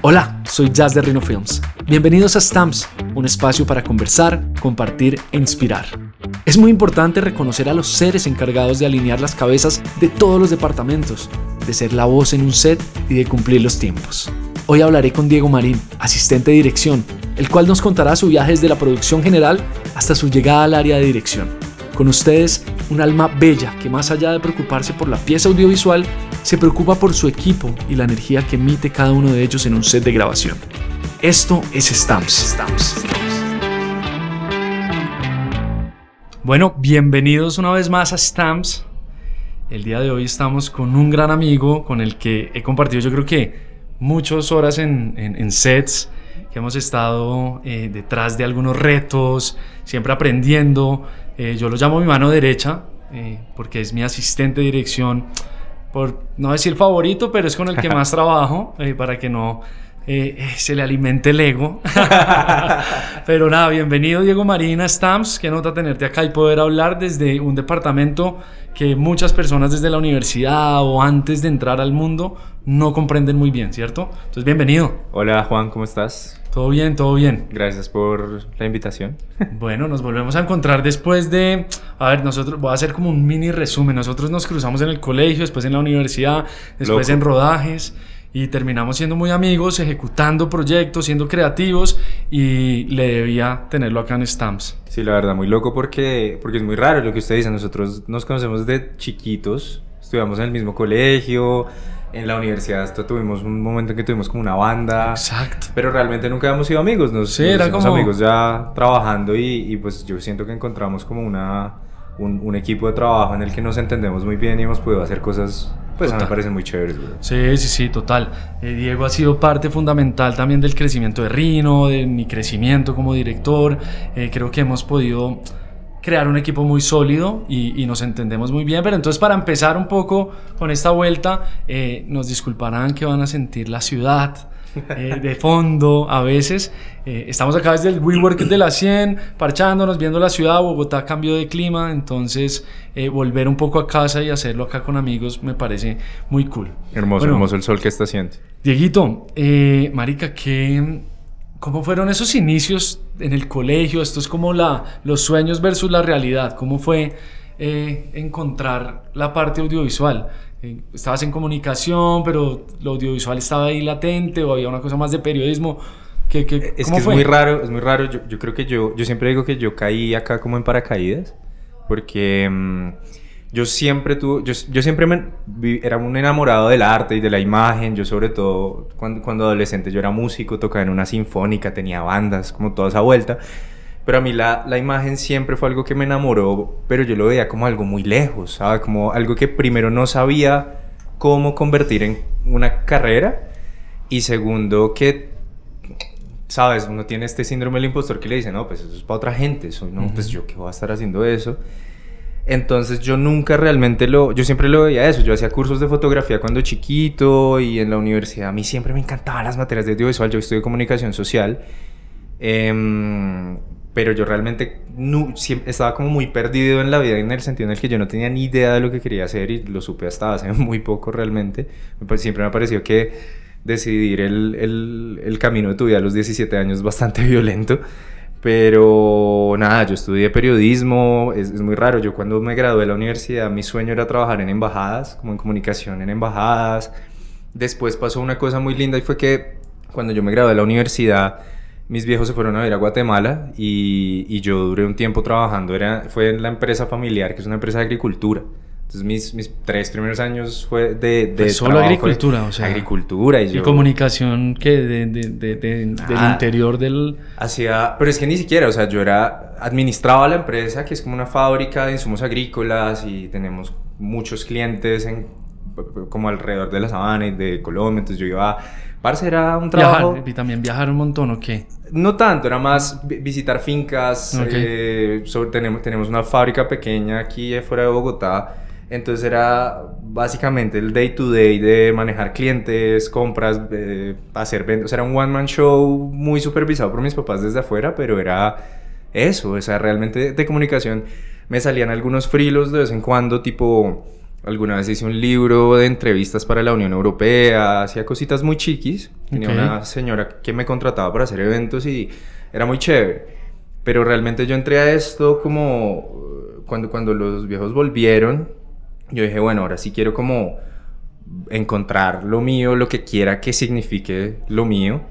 Hola, soy Jazz de Rhino Films. Bienvenidos a Stamps, un espacio para conversar, compartir e inspirar. Es muy importante reconocer a los seres encargados de alinear las cabezas de todos los departamentos, de ser la voz en un set y de cumplir los tiempos. Hoy hablaré con Diego Marín, asistente de dirección, el cual nos contará su viaje desde la producción general hasta su llegada al área de dirección. Con ustedes, un alma bella que más allá de preocuparse por la pieza audiovisual, se preocupa por su equipo y la energía que emite cada uno de ellos en un set de grabación. Esto es Stamps. Bueno, bienvenidos una vez más a Stamps. El día de hoy estamos con un gran amigo con el que he compartido yo creo que muchas horas en, sets, que hemos estado eh, detrás de algunos retos, siempre aprendiendo. Eh, yo lo llamo mi mano derecha, eh, porque es mi asistente de dirección, por no decir favorito, pero es con el que más trabajo, para que no se le alimente el ego. pero nada, bienvenido Diego Marina Stamps, qué nota tenerte acá y poder hablar desde un departamento que muchas personas desde la universidad o antes de entrar al mundo no comprenden muy bien, ¿cierto? Entonces, bienvenido. Hola Juan, ¿cómo estás? Todo bien, todo bien. Gracias por la invitación. Bueno, nos volvemos a encontrar después de, a ver, nosotros, voy a hacer como un mini resumen. Nosotros nos cruzamos en el colegio, después en la universidad, después en rodajes y terminamos siendo muy amigos, ejecutando proyectos, siendo creativos y le debía tenerlo acá en Stamps. Sí, la verdad, muy loco porque, porque es muy raro lo que usted dice. Nosotros nos conocemos de chiquitos, estudiamos en el mismo colegio, en la universidad hasta tuvimos un momento en que tuvimos como una banda. Exacto. Pero realmente nunca hemos sido amigos, nos, sí, era como... amigos ya trabajando y, y pues yo siento que encontramos como una un, equipo de trabajo en el que nos entendemos muy bien y hemos podido hacer cosas, pues a mí me parecen muy chéveres. Sí, sí, sí, total. Eh, Diego ha sido parte fundamental también del crecimiento de Rino, de mi crecimiento como director. Eh, creo que hemos podido crear un equipo muy sólido y, nos entendemos muy bien. Pero entonces para empezar un poco con esta vuelta, eh, nos disculparán que van a sentir la ciudad eh, de fondo a veces. Eh, estamos acá desde el WeWork de la 100, parchándonos, viendo la ciudad, Bogotá cambio de clima, entonces eh, volver un poco a casa y hacerlo acá con amigos me parece muy cool. Hermoso, hermoso el sol que está haciendo. Dieguito, Marica, ¿qué, ¿cómo fueron esos inicios en el colegio? Esto es como la, los sueños versus la realidad. ¿Cómo fue encontrar la parte audiovisual? Eh, estabas en comunicación, pero lo audiovisual estaba ahí latente o había una cosa más de periodismo. ¿Qué, qué, es que es muy raro, es muy raro. Yo, yo, creo que yo, yo siempre digo que yo caí acá como en paracaídas, porque mm, yo siempre tuve, yo, yo siempre me, era un enamorado del arte y de la imagen. Yo sobre todo cuando, cuando adolescente yo era músico, tocaba en una sinfónica, tenía bandas, como toda esa vuelta. Pero a mí la, la, imagen siempre fue algo que me enamoró, pero yo lo veía como algo muy lejos, ¿sabes? Como algo que primero no sabía cómo convertir en una carrera y segundo que, ¿sabes? Uno tiene este síndrome del impostor que le dice, no, pues eso es para otra gente, soy, no, pues yo qué voy a estar haciendo eso. Entonces yo nunca realmente lo, yo siempre lo veía eso, yo hacía cursos de fotografía cuando chiquito y en la universidad a mí siempre me encantaban las materias de audiovisual, yo estudié comunicación social. Eh, pero yo realmente no, estaba como muy perdido en la vida en el sentido en el que yo no tenía ni idea de lo que quería hacer y lo supe hasta hace muy poco realmente. Siempre me pareció que decidir el, el, el camino de tu vida a los 17 años es bastante violento. Pero nada, yo estudié periodismo, es, es, muy raro. Yo cuando me gradué de la universidad, mi sueño era trabajar en embajadas, como en comunicación en embajadas. Después pasó una cosa muy linda y fue que cuando yo me gradué de la universidad, mis viejos se fueron a ver a Guatemala y, y, yo duré un tiempo trabajando, era, fue en la empresa familiar, que es una empresa de agricultura. Entonces mis, mis tres primeros años fue de... de solo agricultura, o sea... Agricultura y, y comunicación que de, de, del ah, interior del... Hacía... Pero es que ni siquiera, o sea, yo era... Administraba la empresa, que es como una fábrica de insumos agrícolas y tenemos muchos clientes en, como alrededor de la sabana y de Colombia, entonces yo iba Parce, era un trabajo... Viajar, y también viajar un montón, ¿o qué? No tanto, era más visitar fincas. Eh, sobre, tenemos, tenemos una fábrica pequeña aquí fuera de Bogotá. Entonces era básicamente el day to day de manejar clientes, compras, eh, hacer ventas. era un one man show muy supervisado por mis papás desde afuera, pero era eso, o sea, realmente de, de comunicación. Me salían algunos frilos de vez en cuando, tipo Alguna vez hice un libro de entrevistas para la Unión Europea, hacía cositas muy chiquis. Tenía una señora que me contrataba para hacer eventos y era muy chévere. Pero realmente yo entré a esto como eh, cuando, cuando los viejos volvieron, yo dije, bueno, ahora sí quiero como encontrar lo mío, lo que quiera que signifique lo mío.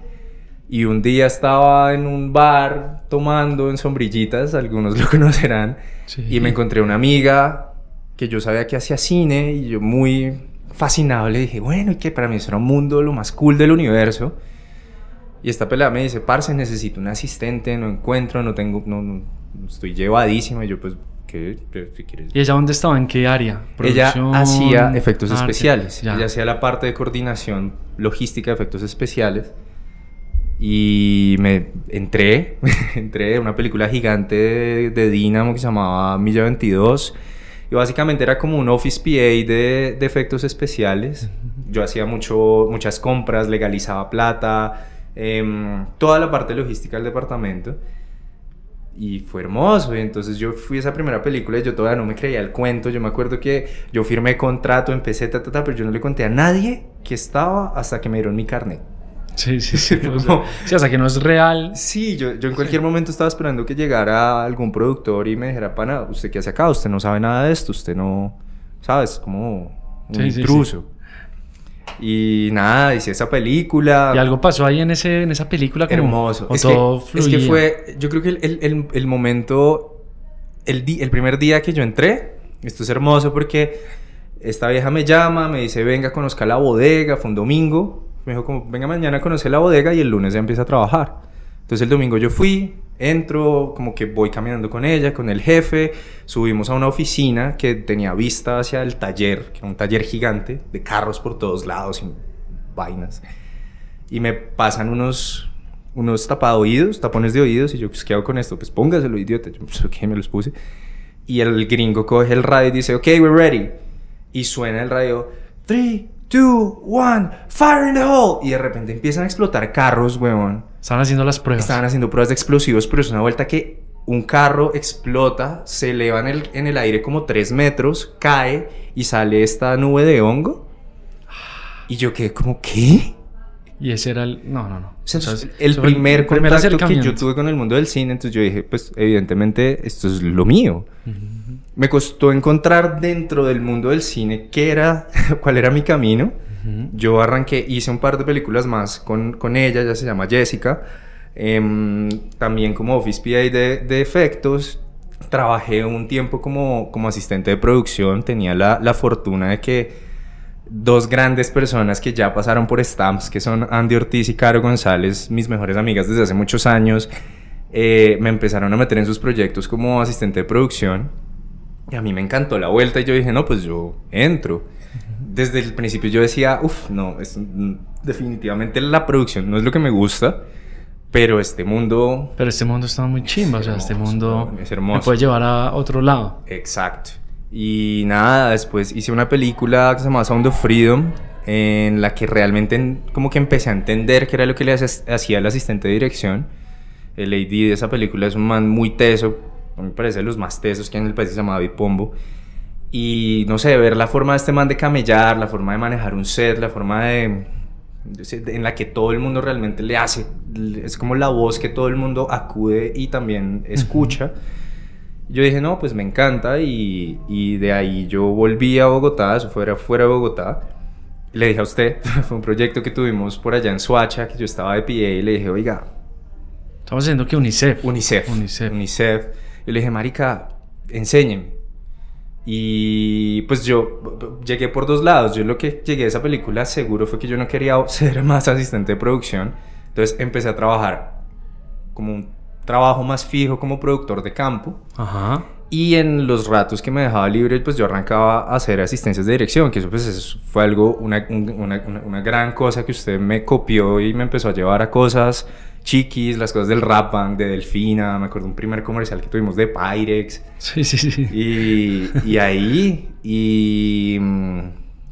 Y un día estaba en un bar tomando en sombrillitas, algunos lo conocerán, Sí. y me encontré una amiga que yo sabía que hacía cine y yo muy fascinado le dije, bueno, y que para mí eso era un mundo lo más cool del universo. Y esta pelada me dice, parce, necesito un asistente, no encuentro, no tengo, no, no- estoy llevadísima. Y yo, pues, ¿qué? ¿Qué- si quieres? ¿Y ella dónde estaba? ¿En qué área? Ella ¿Producción? hacía efectos arte? especiales. Ya. Ella hacía la parte de coordinación logística de efectos especiales. Y me entré, entré a una película gigante de, de Dynamo que se llamaba Milla 22. Y básicamente era como un office PA de, de efectos especiales. Yo hacía mucho, muchas compras, legalizaba plata, em, toda la parte logística del departamento. Y fue hermoso. Y entonces yo fui a esa primera película y yo todavía no me creía el cuento. Yo me acuerdo que yo firmé contrato, empecé, ta, ta, ta, pero yo no le conté a nadie que estaba hasta que me dieron mi carnet. Sí, sí, sí. Como- o sea, sí, hasta que no es real. Sí, yo, yo en cualquier momento estaba esperando que llegara algún productor y me dijera, pana, ¿usted qué hace acá? Usted no sabe nada de esto, usted no, ¿sabes? Como un Sí, sí, intruso. Y nada, hice esa película. Y algo pasó ahí en, ese, en esa película como... Hermoso. Es todo que, es que fue, yo creo que el, el- el- el momento, el, di- el primer día que yo entré, esto es hermoso porque esta vieja me llama, me dice, venga, conozca la bodega, fue un domingo. Me dijo como, venga mañana a conocer la bodega y el lunes ya empieza a trabajar. Entonces el domingo yo fui, entro, como que voy caminando con ella, con el jefe, subimos a una oficina que tenía vista hacia el taller, que era un taller gigante, de carros por todos lados y vainas. Y me pasan unos unos tapaoídos, tapones de oídos y yo pues qué hago con esto, pues póngaselo idiota, yo pues me los puse y el gringo coge el radio y dice ok, we're ready y suena el radio 3, 2, 1, fire in the hole y de repente empiezan a explotar carros, weón Estaban haciendo las pruebas. Estaban haciendo pruebas de explosivos, pero es una vuelta que un carro explota, se eleva en el, en el aire como 3 metros, cae y sale esta nube de hongo. Y yo quedé como, ¿qué? Y ese era el... No, no, no. O sea, O sea, es el fue primer primer contacto que yo tuve con el mundo del cine, entonces yo dije, pues evidentemente esto es lo mío. Me costó encontrar dentro del mundo del cine qué era, cuál era mi camino. Yo arranqué, hice un par de películas más con, con ella, ya se llama Jessica. Em, también como Office PA de, de efectos. Trabajé un tiempo como, como asistente de producción. Tenía la, la fortuna de que dos grandes personas que ya pasaron por Stamps, que son Andy Ortiz y Caro González, mis mejores amigas desde hace muchos años, eh, me empezaron a meter en sus proyectos como asistente de producción. Y a mí me encantó la vuelta y yo dije, no, pues yo entro. Desde el principio yo decía, uff, no, es, definitivamente la producción no es lo que me gusta, pero este mundo... Pero este mundo está muy chimba. O sea, este hermoso, mundo es me hermoso. puede llevar a otro lado. Exacto. Y nada, después hice una película que se llama Sound of Freedom, en la que realmente en- como que empecé a entender qué era lo que le hacía el asistente de dirección. El AD de esa película es un man muy teso, a mí me parece de los más tesos que hay en el país, se llama David Pombo. Y no sé, ver la forma de este man de camellar, la forma de manejar un set, la forma de, de- en la que todo el mundo realmente le hace, es como la voz que todo el mundo acude y también escucha. Yo dije, no, pues me encanta y, y de ahí yo volví a Bogotá, eso fuera fuera de Bogotá. Le dije a usted, fue un proyecto que tuvimos por allá en Suacha, que yo estaba de PA y le dije, oiga, Estamos diciendo que UNICEF. UNICEF. UNICEF. UNICEF. Y le dije, marica, enséñenme. Y pues yo llegué por dos lados. Yo lo que llegué a esa película seguro fue que yo no quería ser más asistente de producción. Entonces empecé a trabajar como un trabajo más fijo como productor de campo. Ajá. Y en los ratos que me dejaba libre, pues yo arrancaba a hacer asistencias de dirección, que eso pues eso fue algo, una, un- una, una- una gran cosa que usted me copió y me empezó a llevar a cosas chiquis, las cosas del rap de Delfina, me acuerdo un primer comercial que tuvimos de Pyrex. Sí, sí, sí. Y, y ahí, y mm,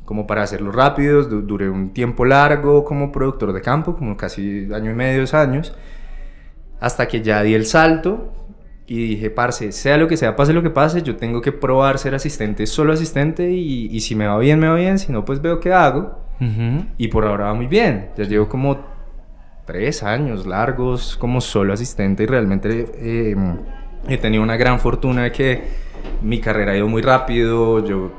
como para hacerlo rápido, du- duré un tiempo largo como productor de campo, como casi año y medio, dos años, hasta que ya di el salto Y dije, parce, sea lo que sea, pase lo que pase, yo tengo que probar ser asistente, solo asistente, y, y si me va bien, me va bien, si no, pues veo qué hago. Y por ahora va muy bien. Ya llevo como tres años largos como solo asistente y realmente eh, he tenido una gran fortuna de que mi carrera ha ido muy rápido. Yo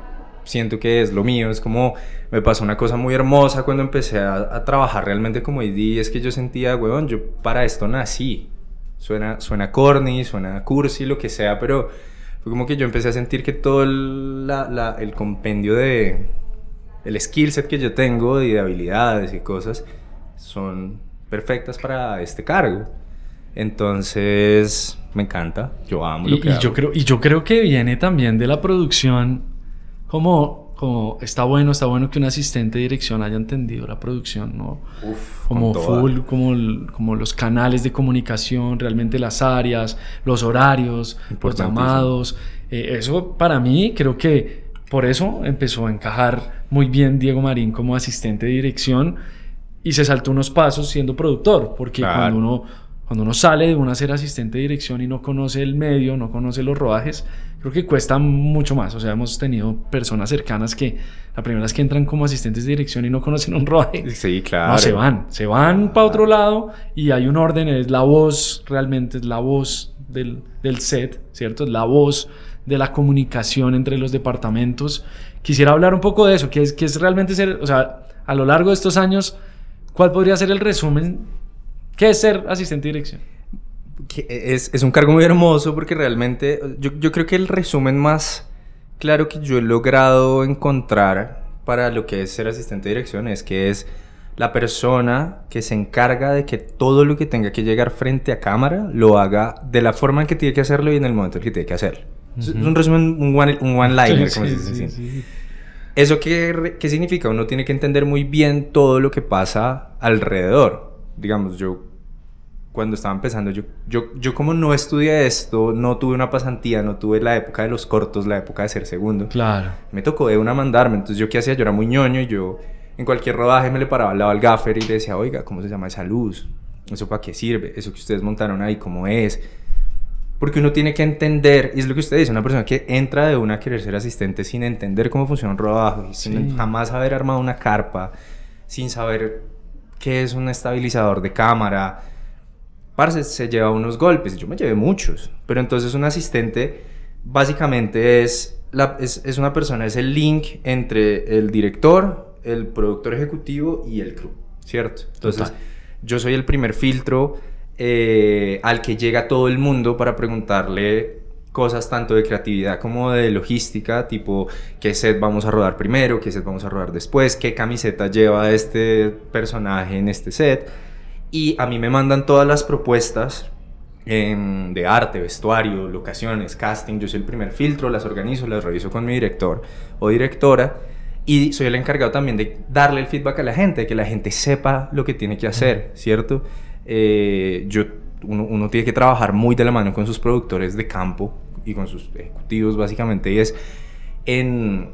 siento que es lo mío. Es como me pasó una cosa muy hermosa cuando empecé a, trabajar realmente como ID. Es que yo sentía, weón, yo para esto nací. Suena, suena corny, suena cursi, lo que sea, pero fue como que yo empecé a sentir que todo el, el compendio de, el skill set que yo tengo y de habilidades y cosas son perfectas para este cargo. Entonces, me encanta. Yo amo lo Y, que y hago. yo creo, y yo creo que viene también de la producción, como, como está bueno, está bueno que un asistente de dirección haya entendido la producción, ¿no? Uf, Como full, como, como los canales de comunicación, realmente las áreas, los horarios, los llamados. Eh, eso para mí creo que por eso empezó a encajar muy bien Diego Marín como asistente de dirección y se saltó unos pasos siendo productor, porque Claro. cuando uno cuando uno sale de una ser asistente de dirección y no conoce el medio, no conoce los rodajes, creo que cuesta mucho más. O sea, hemos tenido personas cercanas que la primera vez que entran como asistentes de dirección y no conocen un rodaje, Sí, claro. no, se van, se van para otro lado y hay un orden, es la voz, realmente es la voz del, del set, ¿cierto? Es la voz de la comunicación entre los departamentos. Quisiera hablar un poco de eso, que es, que es realmente ser, o sea, a lo largo de estos años, ¿cuál podría ser el resumen? ¿Qué es ser asistente de dirección? es, es un cargo muy hermoso porque realmente yo, yo creo que el resumen más claro que yo he logrado encontrar para lo que es ser asistente de dirección es que es la persona que se encarga de que todo lo que tenga que llegar frente a cámara lo haga de la forma en que tiene que hacerlo y en el momento en que tiene que hacerlo. Es- Es un resumen, un one- one-liner, como se dice. sí, sí. ¿Eso qué, qué significa? Uno tiene que entender muy bien todo lo que pasa alrededor. Digamos, yo cuando estaba empezando, yo, yo, yo como no estudié esto, no tuve una pasantía, no tuve la época de los cortos, la época de ser segundo. Claro. Me tocó de una mandarme, entonces yo qué hacía, yo era muy ñoño y yo en cualquier rodaje me le paraba al lado al gaffer y le decía, oiga, ¿cómo se llama esa luz? ¿Eso para qué sirve? ¿Eso que ustedes montaron ahí, cómo es? Porque uno tiene que entender, y es lo que usted dice, una persona que entra de una a querer ser asistente sin entender cómo funciona un rodaje, sin Sí. jamás haber armado una carpa, sin saber qué es un estabilizador de cámara, parce, se lleva unos golpes. Yo me llevé muchos, pero entonces un asistente básicamente es, la, es, es una persona, es el link entre el director, el productor ejecutivo y el crew, ¿cierto? Entonces, Total. yo soy el primer filtro eh, al que llega todo el mundo para preguntarle cosas tanto de creatividad como de logística, tipo qué set vamos a rodar primero, qué set vamos a rodar después, qué camiseta lleva este personaje en este set. Y a mí me mandan todas las propuestas em, de arte, vestuario, locaciones, casting. Yo soy el primer filtro, las organizo, las reviso con mi director o directora. Y soy el encargado también de darle el feedback a la gente, que la gente sepa lo que tiene que hacer, ¿cierto? Eh, yo, uno, uno tiene que trabajar muy de la mano con sus productores de campo y con sus ejecutivos, básicamente. Y es en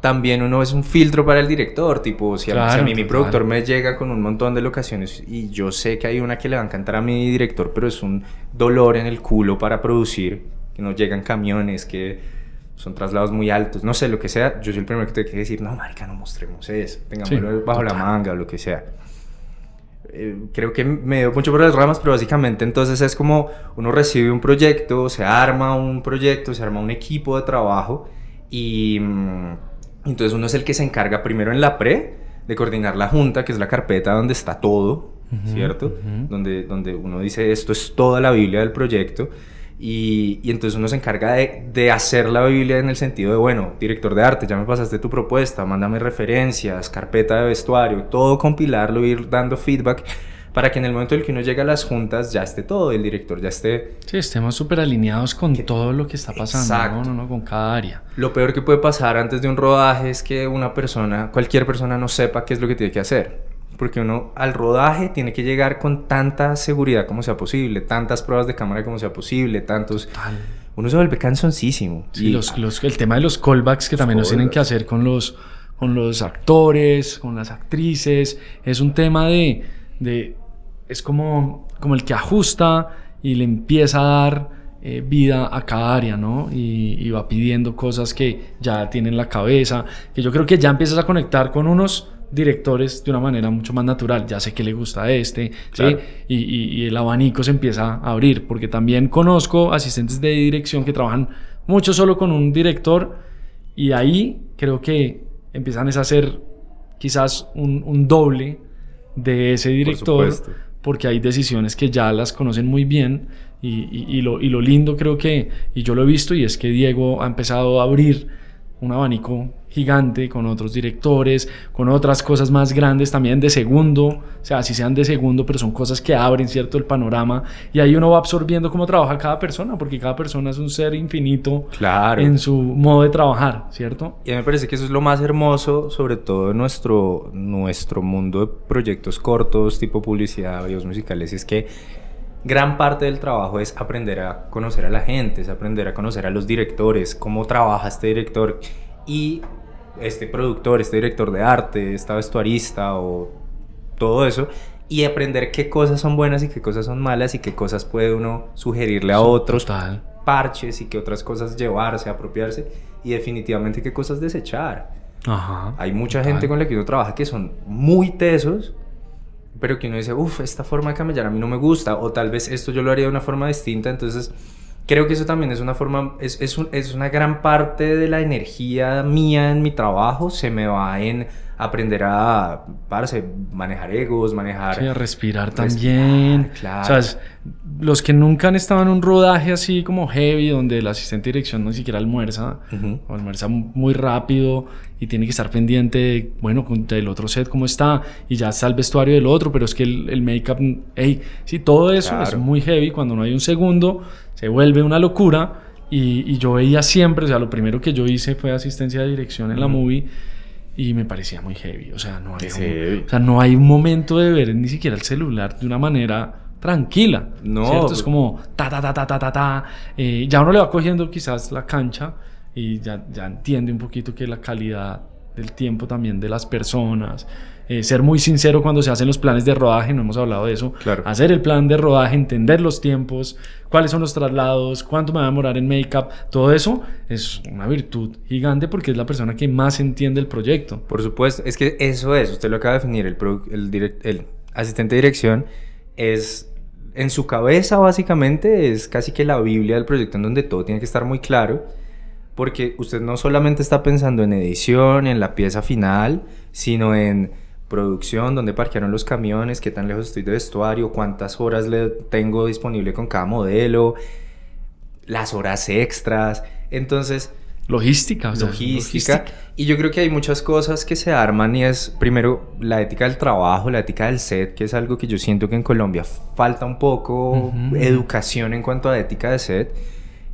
también uno es un filtro para el director, tipo, si a, Claro, si a mí mi productor me llega con un montón de locaciones y yo sé que hay una que le va a encantar a mi director, pero es un dolor en el culo para producir, que no llegan camiones, que son traslados muy altos, no sé, lo que sea, yo soy el primero que tengo que decir, no, marica, no mostremos eso, tengámoslo Sí, bajo la total. manga o lo que sea. Eh, creo que me dio mucho por las ramas, pero básicamente entonces es como uno recibe un proyecto, se arma un proyecto, se arma un equipo de trabajo y mm, entonces uno es el que se encarga primero en la pre de coordinar la junta, que es la carpeta donde está todo, Ujú, ¿cierto? ujú. donde, donde uno dice esto es toda la Biblia del proyecto. Y, y entonces uno se encarga de, de hacer la Biblia en el sentido de, bueno, director de arte, ya me pasaste tu propuesta, mándame referencias, carpeta de vestuario, todo compilarlo, ir dando feedback para que en el momento en el que uno llega a las juntas ya esté todo, el director ya esté Sí, estemos súper alineados con todo lo que está pasando, Exacto. con cada área. Lo peor que puede pasar antes de un rodaje es que una persona, cualquier persona no sepa qué es lo que tiene que hacer. Porque uno al rodaje tiene que llegar con tanta seguridad como sea posible, tantas pruebas de cámara como sea posible, tantos... Total. Uno se vuelve cansoncísimo. Sí, Y- los, los- el tema de los callbacks que también nos tienen que callbacks. hacer con los, con los actores, con las actrices, es un tema de, de es como, como el que ajusta y le empieza a dar eh, vida a cada área, ¿no? Y, y, va pidiendo cosas que ya tiene en la cabeza, que yo creo que ya empiezas a conectar con unos directores de una manera mucho más natural. Ya sé que le gusta a este, ¿sí? y, y, y, el abanico se empieza a abrir, porque también conozco asistentes de dirección que trabajan mucho solo con un director y ahí creo que empiezan a hacer quizás un, un doble de ese director, porque hay decisiones que ya las conocen muy bien y, y, lo, y lo lindo creo que, y yo lo he visto, y es que Diego ha empezado a abrir un abanico gigante con otros directores, con otras cosas más grandes también de segundo, o sea, si sean de segundo, pero son cosas que abren, ¿cierto?, el panorama y ahí uno va absorbiendo cómo trabaja cada persona, porque cada persona es un ser infinito claro. en su modo de trabajar, ¿cierto? Y a mí me parece que eso es lo más hermoso, sobre todo en nuestro, nuestro mundo de proyectos cortos, tipo publicidad, videos musicales, es que gran parte del trabajo es aprender a conocer a la gente, es aprender a conocer a los directores, cómo trabaja este director y este productor, este director de arte, esta vestuarista o todo eso y aprender qué cosas son buenas y qué cosas son malas y qué cosas puede uno sugerirle a otros Total. parches y qué otras cosas llevarse, apropiarse y definitivamente qué cosas desechar. Ajá. Hay mucha gente con la que uno trabaja que son muy tesos pero que uno dice, uff, esta forma de camellar a mí no me gusta, o tal vez esto yo lo haría de una forma distinta, entonces creo que eso también es una forma, es, es, un, es una gran parte de la energía mía en mi trabajo, se me va en aprender a, parce, manejar egos, manejar... Sí, a respirar, también. Claro. O sea, es- los que nunca han estado en un rodaje así como heavy, donde el asistente de dirección no siquiera almuerza, Ujú. o almuerza muy rápido y tiene que estar pendiente de, bueno, del otro set cómo está, y ya está el vestuario del otro, pero es que el, el make-up, hey, sí, todo eso es Claro. muy heavy. Cuando no hay un segundo, se vuelve una locura. Y, y yo veía siempre, o sea, lo primero que yo hice fue asistencia de dirección en la movie y me parecía muy heavy. O sea, no hay, un- heavy. o sea, no hay un momento de ver ni siquiera el celular de una manera tranquila. No, ¿cierto? Es pues- como ta, ta, ta, ta, ta, ta, ta. Eh, ya uno le va cogiendo quizás la cancha y ya, ya entiende un poquito que la calidad del tiempo también de las personas. Eh, ser muy sincero cuando se hacen los planes de rodaje, no hemos hablado de eso. Claro. Hacer el plan de rodaje, entender los tiempos, cuáles son los traslados, cuánto me va a demorar en make-up, todo eso es una virtud gigante porque es la persona que más entiende el proyecto. Por supuesto, es que eso es, usted lo acaba de definir, el, el, direct- el asistente de dirección es, en su cabeza básicamente, es casi que la Biblia del proyecto en donde todo tiene que estar muy claro, porque usted no solamente está pensando en edición, en la pieza final, sino en producción, dónde parquearon los camiones, qué tan lejos estoy de vestuario, cuántas horas le tengo disponible con cada modelo, las horas extras, entonces Logística, o sea, logística. Y yo creo que hay muchas cosas que se arman y es, primero, la ética del trabajo, la ética del set, que es algo que yo siento que en Colombia falta un poco educación en cuanto a ética de set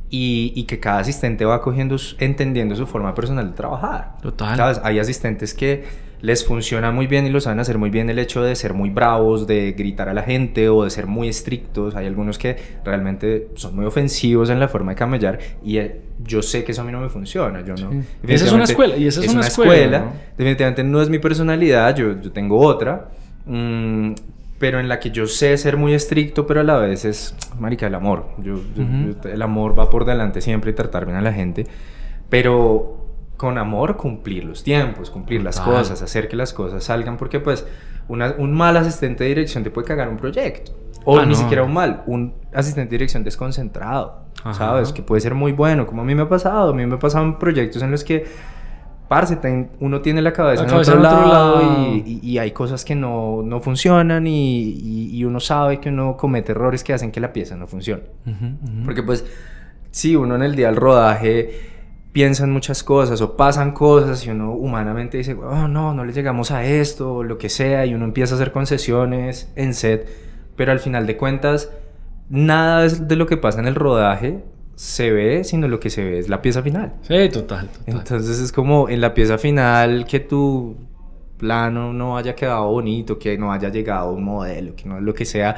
y, y que cada asistente va cogiendo, su- entendiendo su forma personal de trabajar. Total. ¿Sabes? Hay asistentes que les funciona muy bien y lo saben hacer muy bien el hecho de ser muy bravos, de gritar a la gente o de ser muy estrictos. Hay algunos que realmente son muy ofensivos en la forma de camellar y eh, yo sé que eso a mí no me funciona. Yo no. Sí. Esa es una escuela, y esa es una escuela, ¿no? Definitivamente no es mi personalidad, yo, yo tengo otra. mm, pero en la que yo sé ser muy estricto, pero a la vez es, marica, el amor. Yo, yo- el amor va por delante siempre y tratar bien a la gente. Pero con amor cumplir los tiempos, cumplir las Total. cosas, hacer que las cosas salgan, porque pues una- un mal asistente de dirección te puede cagar un proyecto. O Ah, ni no. siquiera un mal, un asistente de dirección desconcentrado, Ajá. ¿sabes? Que puede ser muy bueno, como a mí me ha pasado. A mí me ha pasado en proyectos en los que, parce, ten- uno tiene la cabeza, La en, cabeza otro en otro lado, lado. Y, y- y hay cosas que no, no funcionan y, y- uno sabe que uno comete errores que hacen que la pieza no funcione. Porque pues, si uno en el día del rodaje piensa en muchas cosas o pasan cosas y uno humanamente dice, oh no, no le llegamos a esto o lo que sea y uno empieza a hacer concesiones en set, pero al final de cuentas, nada es de lo que pasa en el rodaje se ve, sino lo que se ve es la pieza final. Sí, total, total. Entonces es como en la pieza final que tu plano no haya quedado bonito, que no haya llegado un modelo, que no lo que sea,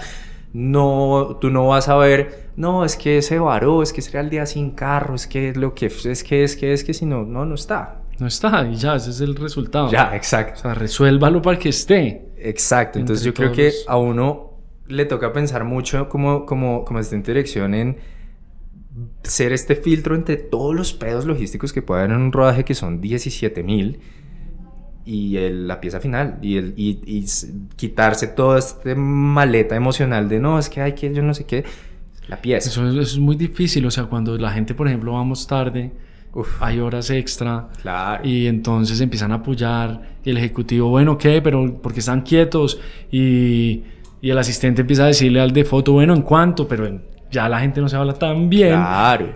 no, tú no vas a ver, no, es que se varó, es que sería el día sin carro, es que lo que es que es que es que si no, no, no está. No está, y ya, ese es el resultado. Ya, O exacto. sea, resuélvalo para que esté. Exacto. Entonces yo creo que a uno le toca pensar mucho como, como, como asistente de dirección en ser este filtro entre todos los pedos logísticos que puede haber en un rodaje que son 17 mil y el, la pieza final y, el, y, y quitarse toda esta maleta emocional de no, es que hay que yo no sé qué, la pieza. Eso, es- eso es muy difícil, o sea, cuando la gente, por ejemplo, vamos tarde, Uf, hay horas extra claro. y entonces empiezan a apoyar y el ejecutivo, bueno, ¿qué? Pero porque están quietos y, y el asistente empieza a decirle al de foto, bueno, ¿en cuánto? Pero en- ya la gente no se habla tan bien. Claro.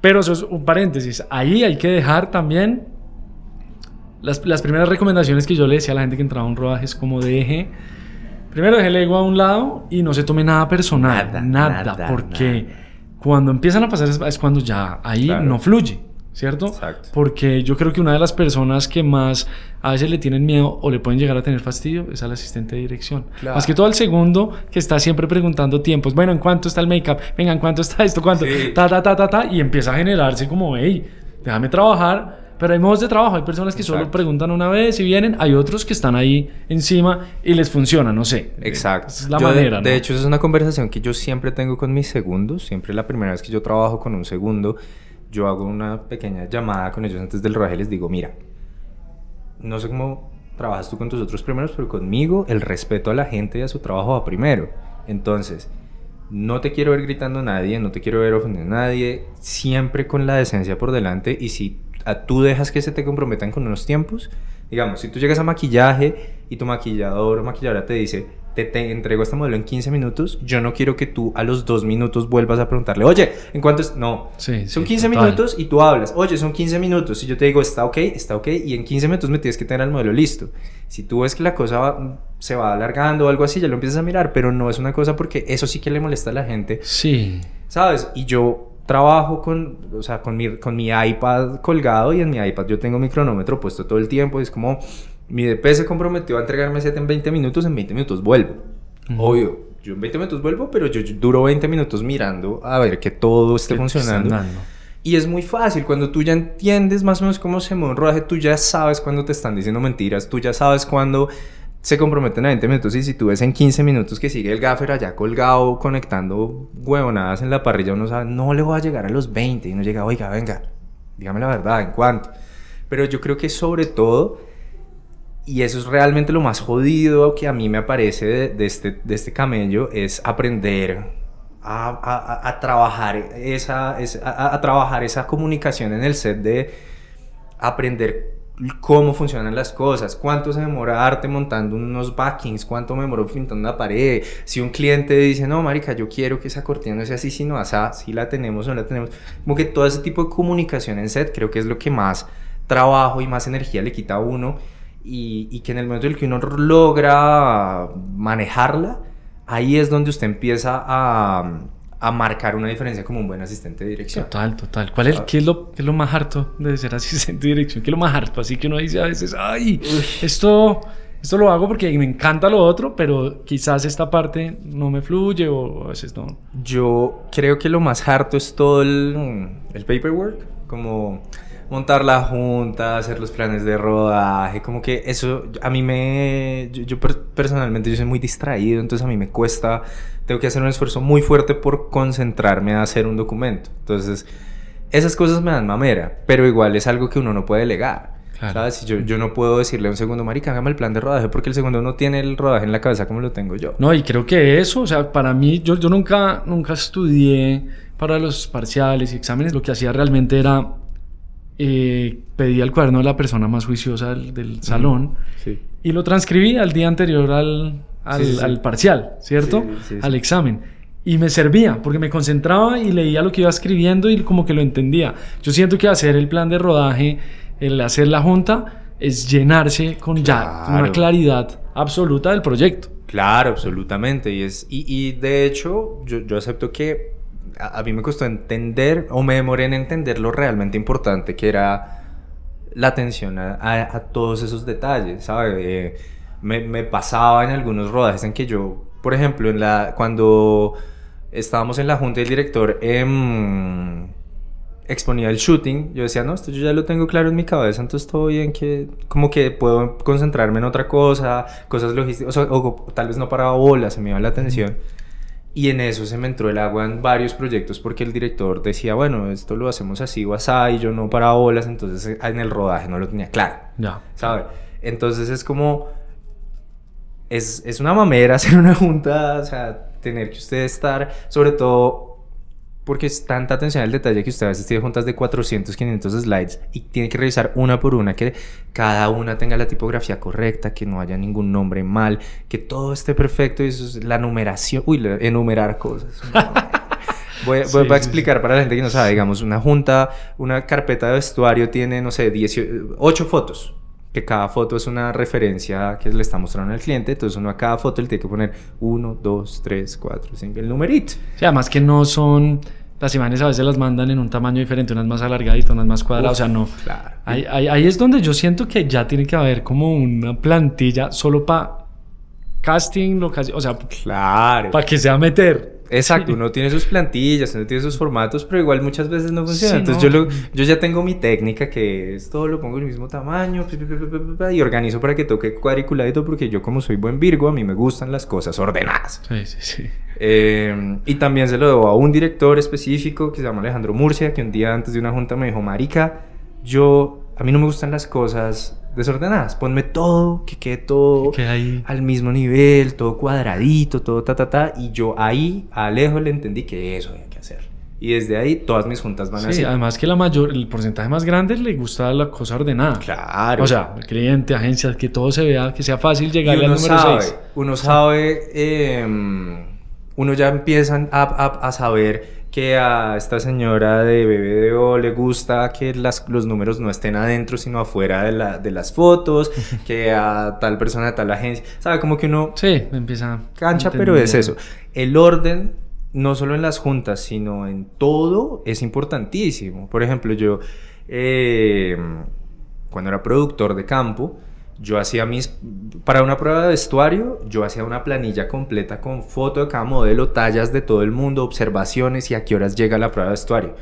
Pero eso es un paréntesis. Ahí hay que dejar también las, las primeras recomendaciones que yo le decía a la gente que entraba a un rodaje es como deje, primero deje el ego a un lado y no se tome nada personal, Nada, nada, nada, porque nada. cuando empiezan a pasar es, es cuando ya ahí Claro. no fluye, ¿cierto? Exacto. Porque yo creo que una de las personas que más a veces le tienen miedo o le pueden llegar a tener fastidio es al asistente de dirección. Claro. Más que todo al segundo que está siempre preguntando tiempos. Bueno, ¿en cuánto está el make-up? Venga, ¿en cuánto está esto? ¿Cuánto? Sí. Ta, ta, ta, ta, ta. Y empieza a generarse como, hey, déjame trabajar. Pero hay modos de trabajo. Hay personas que solo Exacto. preguntan una vez y vienen. Hay otros que están ahí encima y les funciona, no sé. Exacto. Esa es la Yo de- manera, de, ¿no? hecho, esa es una conversación que yo siempre tengo con mis segundos. Siempre la primera vez que yo trabajo con un segundo, yo hago una pequeña llamada con ellos antes del rodaje y les digo, mira, no sé cómo trabajas tú con tus otros primeros, pero conmigo el respeto a la gente y a su trabajo va primero. Entonces, no te quiero ver gritando a nadie, no te quiero ver ofendiendo a nadie, siempre con la decencia por delante y si tú dejas que se te comprometan con unos tiempos, digamos, si tú llegas a maquillaje y tu maquillador o maquilladora te dice, te, te entrego este modelo en 15 minutos, yo no quiero que tú a los dos minutos vuelvas a preguntarle, oye, ¿en cuánto es? No, Sí, son sí, 15 total. minutos y tú hablas, oye, son 15 minutos. Y yo te digo, está ok, está ok. Y en 15 minutos me tienes que tener el modelo listo. Si tú ves que la cosa va- se va alargando o algo así, ya lo empiezas a mirar. Pero no es una cosa porque eso sí que le molesta a la gente, Sí. ¿sabes? Y yo trabajo con, o sea, con mi, con mi iPad colgado y en mi iPad yo tengo mi cronómetro puesto todo el tiempo. Y es como, mi DP se comprometió a entregarme set en 20 minutos, en 20 minutos vuelvo. Obvio, yo en 20 minutos vuelvo, pero yo, yo duro 20 minutos mirando a ver que todo esté funcionando. Y es muy fácil, cuando tú ya entiendes más o menos cómo se mueve un rodaje, tú ya sabes cuando te están diciendo mentiras, tú ya sabes cuando se comprometen a 20 minutos. Y si tú ves en 15 minutos que sigue el gaffer allá colgado conectando huevonadas en la parrilla, uno sabe, no le voy a llegar a los 20 y uno llega, oiga, venga, dígame la verdad, ¿en cuánto? Pero yo creo que sobre todo, y eso es realmente lo más jodido que a mí me aparece de, de este, de este camello, es aprender a, a- a- trabajar esa, esa- a, a trabajar esa comunicación en el set de aprender cómo funcionan las cosas, cuánto se demora arte montando unos backings, cuánto me demoró pintando una pared, si un cliente dice, no, marica, yo quiero que esa cortina no sea así, sino asá, si la tenemos o no la tenemos, como que todo ese tipo de comunicación en set creo que es lo que más trabajo y más energía le quita a uno. Y, y que en el momento en el que uno logra manejarla, ahí es donde usted empieza a, a marcar una diferencia como un buen asistente de dirección. Total, total. ¿Cuál es, qué, es lo, qué es lo más harto de ser asistente de dirección? ¿Qué es lo más harto? Así que uno dice a veces, ay, esto, esto lo hago porque me encanta lo otro, pero quizás esta parte no me fluye o a veces no. Yo creo que lo más harto es todo el, el paperwork, como montar la junta, hacer los planes de rodaje, como que eso a mí me... Yo, yo per- personalmente yo soy muy distraído, entonces a mí me cuesta, tengo que hacer un esfuerzo muy fuerte por concentrarme a hacer un documento. Entonces, esas cosas me dan mamera, pero igual es algo que uno no puede delegar. Claro. ¿Sabes? Yo, yo no puedo decirle a un segundo, marica, hágame el plan de rodaje, porque el segundo no tiene el rodaje en la cabeza como lo tengo yo. No, y creo que eso, o sea, para mí, yo, yo nunca, nunca estudié para los parciales y exámenes. Lo que hacía realmente era eh, pedía el cuaderno de la persona más juiciosa del, del salón Sí. y lo transcribía al día anterior al, al, Sí, sí, al parcial, ¿cierto? Al examen. Y me servía, porque me concentraba y leía lo que iba escribiendo y como que lo entendía. Yo siento que hacer el plan de rodaje, el hacer la junta, es llenarse con ya Claro. una claridad absoluta del proyecto. Claro, absolutamente. Y, es, y, y de hecho, yo, yo acepto que a, mí me costó entender o me demoré en entender lo realmente importante que era la atención a, todos esos detalles, ¿sabes? Eh, me, pasaba en algunos rodajes en que yo, por ejemplo, en la, cuando estábamos en la junta del director, em, exponía el shooting, yo decía, no, esto yo ya lo tengo claro en mi cabeza, entonces todo bien, que como que puedo concentrarme en otra cosa, cosas logísticas, o, sea, tal vez no paraba bola, se me iba la atención. Y en eso se me entró el agua en varios proyectos porque el director decía, bueno, esto lo hacemos así o así, y yo no para bolas, entonces eh, en el rodaje no lo tenía claro. Ya. ¿Sabe? Entonces es como... Es, es una mamera hacer una junta, o sea, tener que usted estar, sobre todo porque es tanta atención al detalle que usted a veces tiene juntas de 400, 500 slides y tiene que revisar una por una, que cada una tenga la tipografía correcta, que no haya ningún nombre mal, que todo esté perfecto y eso es la numeración, uy, enumerar cosas. Voy, a explicar para la gente que no sabe, digamos, una junta, una carpeta de vestuario tiene, no sé, 18, 8 fotos, que cada foto es una referencia que le está mostrando al cliente, entonces uno a cada foto le tiene que poner 1, 2, 3, 4, 5, el numerito. Sí, además que no son las imágenes a veces las mandan en un tamaño diferente, unas más alargaditas, unas más cuadradas, o sea, no. Claro. Ahí, ahí, es donde yo siento que ya tiene que haber como una plantilla solo para casting, o sea, claro. para que sea meter. Exacto, uno tiene sus plantillas, uno tiene sus formatos, pero igual muchas veces no funciona. Entonces Yo, yo ya tengo mi técnica que es todo lo pongo en el mismo tamaño y organizo para que toque cuadriculadito porque yo como soy buen Virgo, a mí me gustan las cosas ordenadas. Sí, sí, sí. Eh, y también se lo debo a un director específico que se llama Alejandro Murcia, que un día antes de una junta me dijo, Marica, yo, a mí no me gustan las cosas desordenadas. Ponme todo, que quede todo ahí. al mismo nivel, todo cuadradito, todo ta, ta, ta. Y yo ahí a Alejo le entendí que eso había que hacer. Y desde ahí todas mis juntas van así. Sí, además que la mayor, el porcentaje más grande le gusta la cosa ordenada. Claro. O sea, el cliente, agencias, que todo se vea, que sea fácil llegar al número sabe, 6. Uno sabe, eh, uno ya empieza a, a, a saber que a esta señora de BBDO le gusta que las, los números no estén adentro, sino afuera de, la, de las fotos, que a tal persona de tal agencia, ¿sabe? Como que uno... Sí, empieza... Cancha, pero es eso. El orden, no solo en las juntas, sino en todo, es importantísimo. Por ejemplo, yo, eh, cuando era productor de campo, yo hacía mis, para una prueba de vestuario, yo hacía una planilla completa con foto de cada modelo, tallas de todo el mundo, observaciones y a qué horas llega la prueba de vestuario.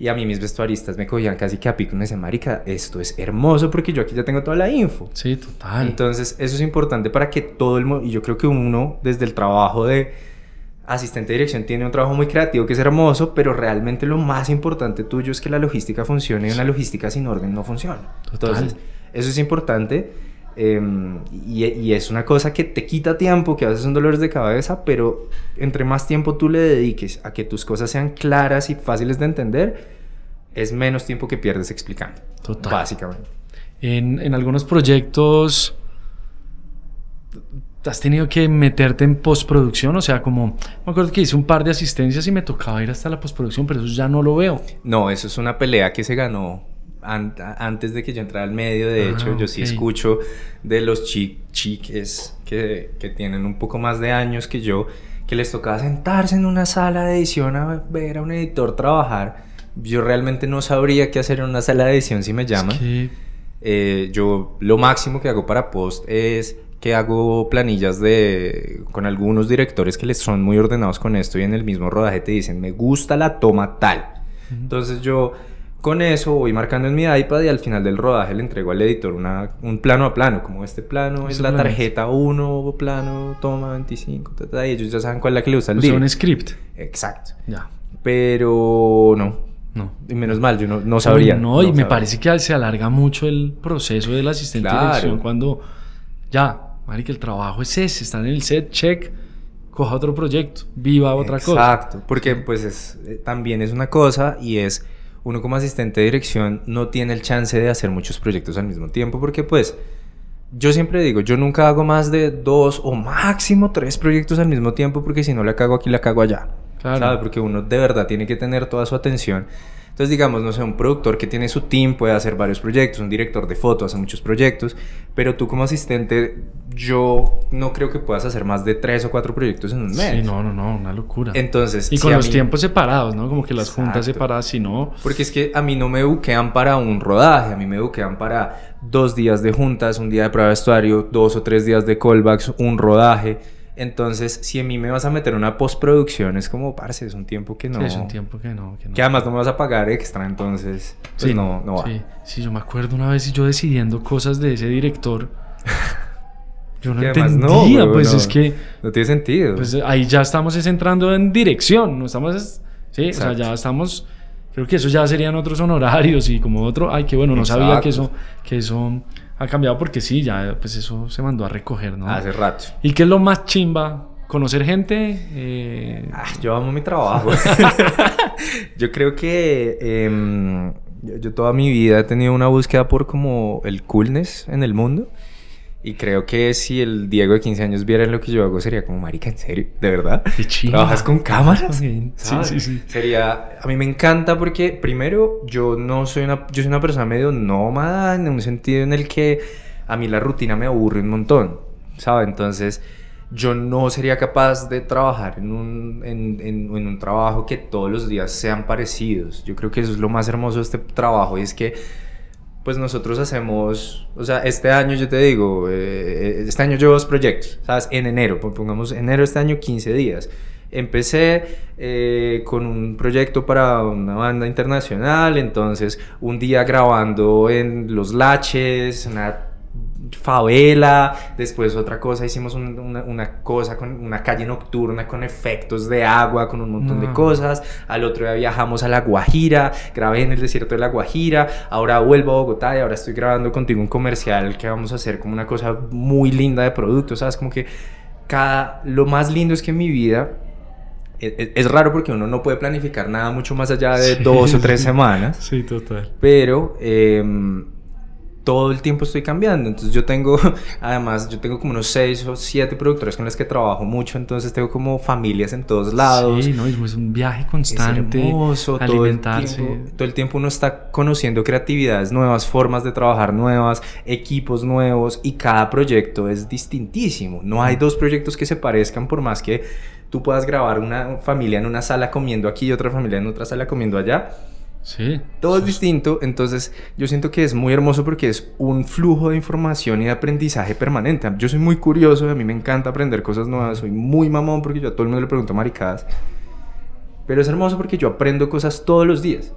Y a mí mis vestuaristas me cogían casi que a pico y me decían, marica, esto es hermoso porque yo aquí ya tengo toda la info. Sí, total. Entonces, eso es importante para que todo el mundo, y yo creo que uno, desde el trabajo de asistente de dirección, tiene un trabajo muy creativo que es hermoso, pero realmente lo más importante tuyo es que la logística funcione y una logística sin orden no funciona. Entonces, eso es importante Em, y, es una cosa que te quita tiempo, que a veces son dolores de cabeza, pero entre más tiempo tú le dediques a que tus cosas sean claras y fáciles de entender, es menos tiempo que pierdes explicando. Total. Básicamente. En, en algunos proyectos has tenido que meterte en postproducción, o sea, como me acuerdo que hice un par de asistencias y me tocaba ir hasta la postproducción, pero eso ya no lo veo. No, eso es una pelea que se ganó antes de que yo entrara al medio, de ah, hecho, yo sí escucho de los chiques que, que, tienen un poco más de años que yo, que les tocaba sentarse en una sala de edición a ver a un editor trabajar. Yo realmente no sabría qué hacer en una sala de edición si me llaman. Eh, yo lo máximo que hago para post es que hago planillas de con algunos directores que les son muy ordenados con esto y en el mismo rodaje te dicen me gusta la toma tal. Entonces yo con eso voy marcando en mi iPad y al final del rodaje le entrego al editor una, un plano a plano, como este plano es la tarjeta 1, plano, toma 25, y ellos ya saben cuál es la que le usa el o un script. Exacto. Ya. Pero no. No. Y menos mal, yo no, no sabría. No, y me parece que se alarga mucho el proceso del asistente de dirección cuando ya, que el trabajo es ese, están en el set, check, coja otro proyecto, viva otra cosa. Exacto, porque pues es, eh, también es una cosa y es uno como asistente de dirección no tiene el chance de hacer muchos proyectos al mismo tiempo porque pues yo siempre digo, yo nunca hago más de dos o máximo tres proyectos al mismo tiempo porque si no la cago aquí, la cago allá. Claro. Porque uno de verdad tiene que tener toda su atención entonces, digamos, no sé, un productor que tiene su team puede hacer varios proyectos, un director de foto hace muchos proyectos, pero tú como asistente, yo no creo que puedas hacer más de tres o cuatro proyectos en un mes. Sí, no, no, no, una locura. Entonces, y con los tiempos separados, ¿no? Como que las juntas separadas, si no. Porque es que a mí no me buquean para un rodaje, a mí me buquean para dos días de juntas, un día de prueba de vestuario, dos o tres días de callbacks, un rodaje. Entonces, si a mí me vas a meter una postproducción, es como, parce, es un tiempo que no. Sí, es un tiempo que no. Que, además no me vas a pagar extra, entonces, pues sí, no, no va. Sí, sí, yo me acuerdo una vez y yo decidiendo cosas de ese director. Yo no Que entendía, no, pues no, es que No tiene sentido. pues ahí ya estamos es entrando en dirección, no estamos es- sí, o sea, ya estamos creo que eso ya serían otros honorarios y como otro, ay, que bueno, no sabía que eso que eso ha cambiado porque sí, ya pues eso se mandó a recoger, ¿no? Hace rato. ¿Y qué es lo más chimba? ¿Conocer gente? Eh, Ah, yo amo mi trabajo. yo creo que em, yo, yo toda mi vida he tenido una búsqueda por como el coolness en el mundo. Y creo que si el Diego de 15 años viera lo que yo hago, sería como, marica, ¿en serio? ¿De verdad? Qué. ¿Trabajas con cámaras? Sí, sí, sí. Sería... A mí me encanta porque, primero, yo no soy una... Yo soy una persona medio nómada en un sentido en el que a mí la rutina me aburre un montón, ¿sabes? Entonces, yo no sería capaz de trabajar en un, en, en- en un trabajo que todos los días sean parecidos. Yo creo que eso es lo más hermoso de este trabajo y es que pues nosotros hacemos, o sea, este año yo te digo, eh, este año llevo dos proyectos, ¿sabes? En enero, pon- pongamos enero este año 15 días. Empecé eh, con un proyecto para una banda internacional, entonces un día grabando en Los Laches, una favela, después otra cosa, hicimos un- una, una cosa con una calle nocturna con efectos de agua, con un montón de No. cosas, al otro día viajamos a La Guajira, grabé en el desierto de La Guajira, ahora vuelvo a Bogotá y ahora estoy grabando contigo un comercial que vamos a hacer como una cosa muy linda de producto, ¿sabes? Como que cada, lo más lindo es que en mi vida es, es- es raro porque uno no puede planificar nada mucho más allá de Sí, dos o tres sí. semanas Sí, total. pero em, todo el tiempo estoy cambiando. Entonces yo tengo, además, yo tengo como unos seis o siete productores con los que trabajo mucho, entonces tengo como familias en todos lados. Sí, no, es un viaje Es constante. hermoso, todo el, alimentarse. tiempo, todo el tiempo uno está conociendo creatividades nuevas, formas de trabajar nuevas, equipos nuevos y cada proyecto es distintísimo. No hay dos proyectos que se parezcan por más que tú puedas grabar una familia en una sala comiendo aquí y otra familia en otra sala comiendo allá. Sí. Todo es distinto, entonces yo siento que es muy hermoso porque es un flujo de información y de aprendizaje permanente. Yo soy muy curioso, a mí me encanta aprender cosas nuevas, soy muy mamón porque yo a todo el mundo le pregunto maricadas. Pero es hermoso porque yo aprendo cosas todos los días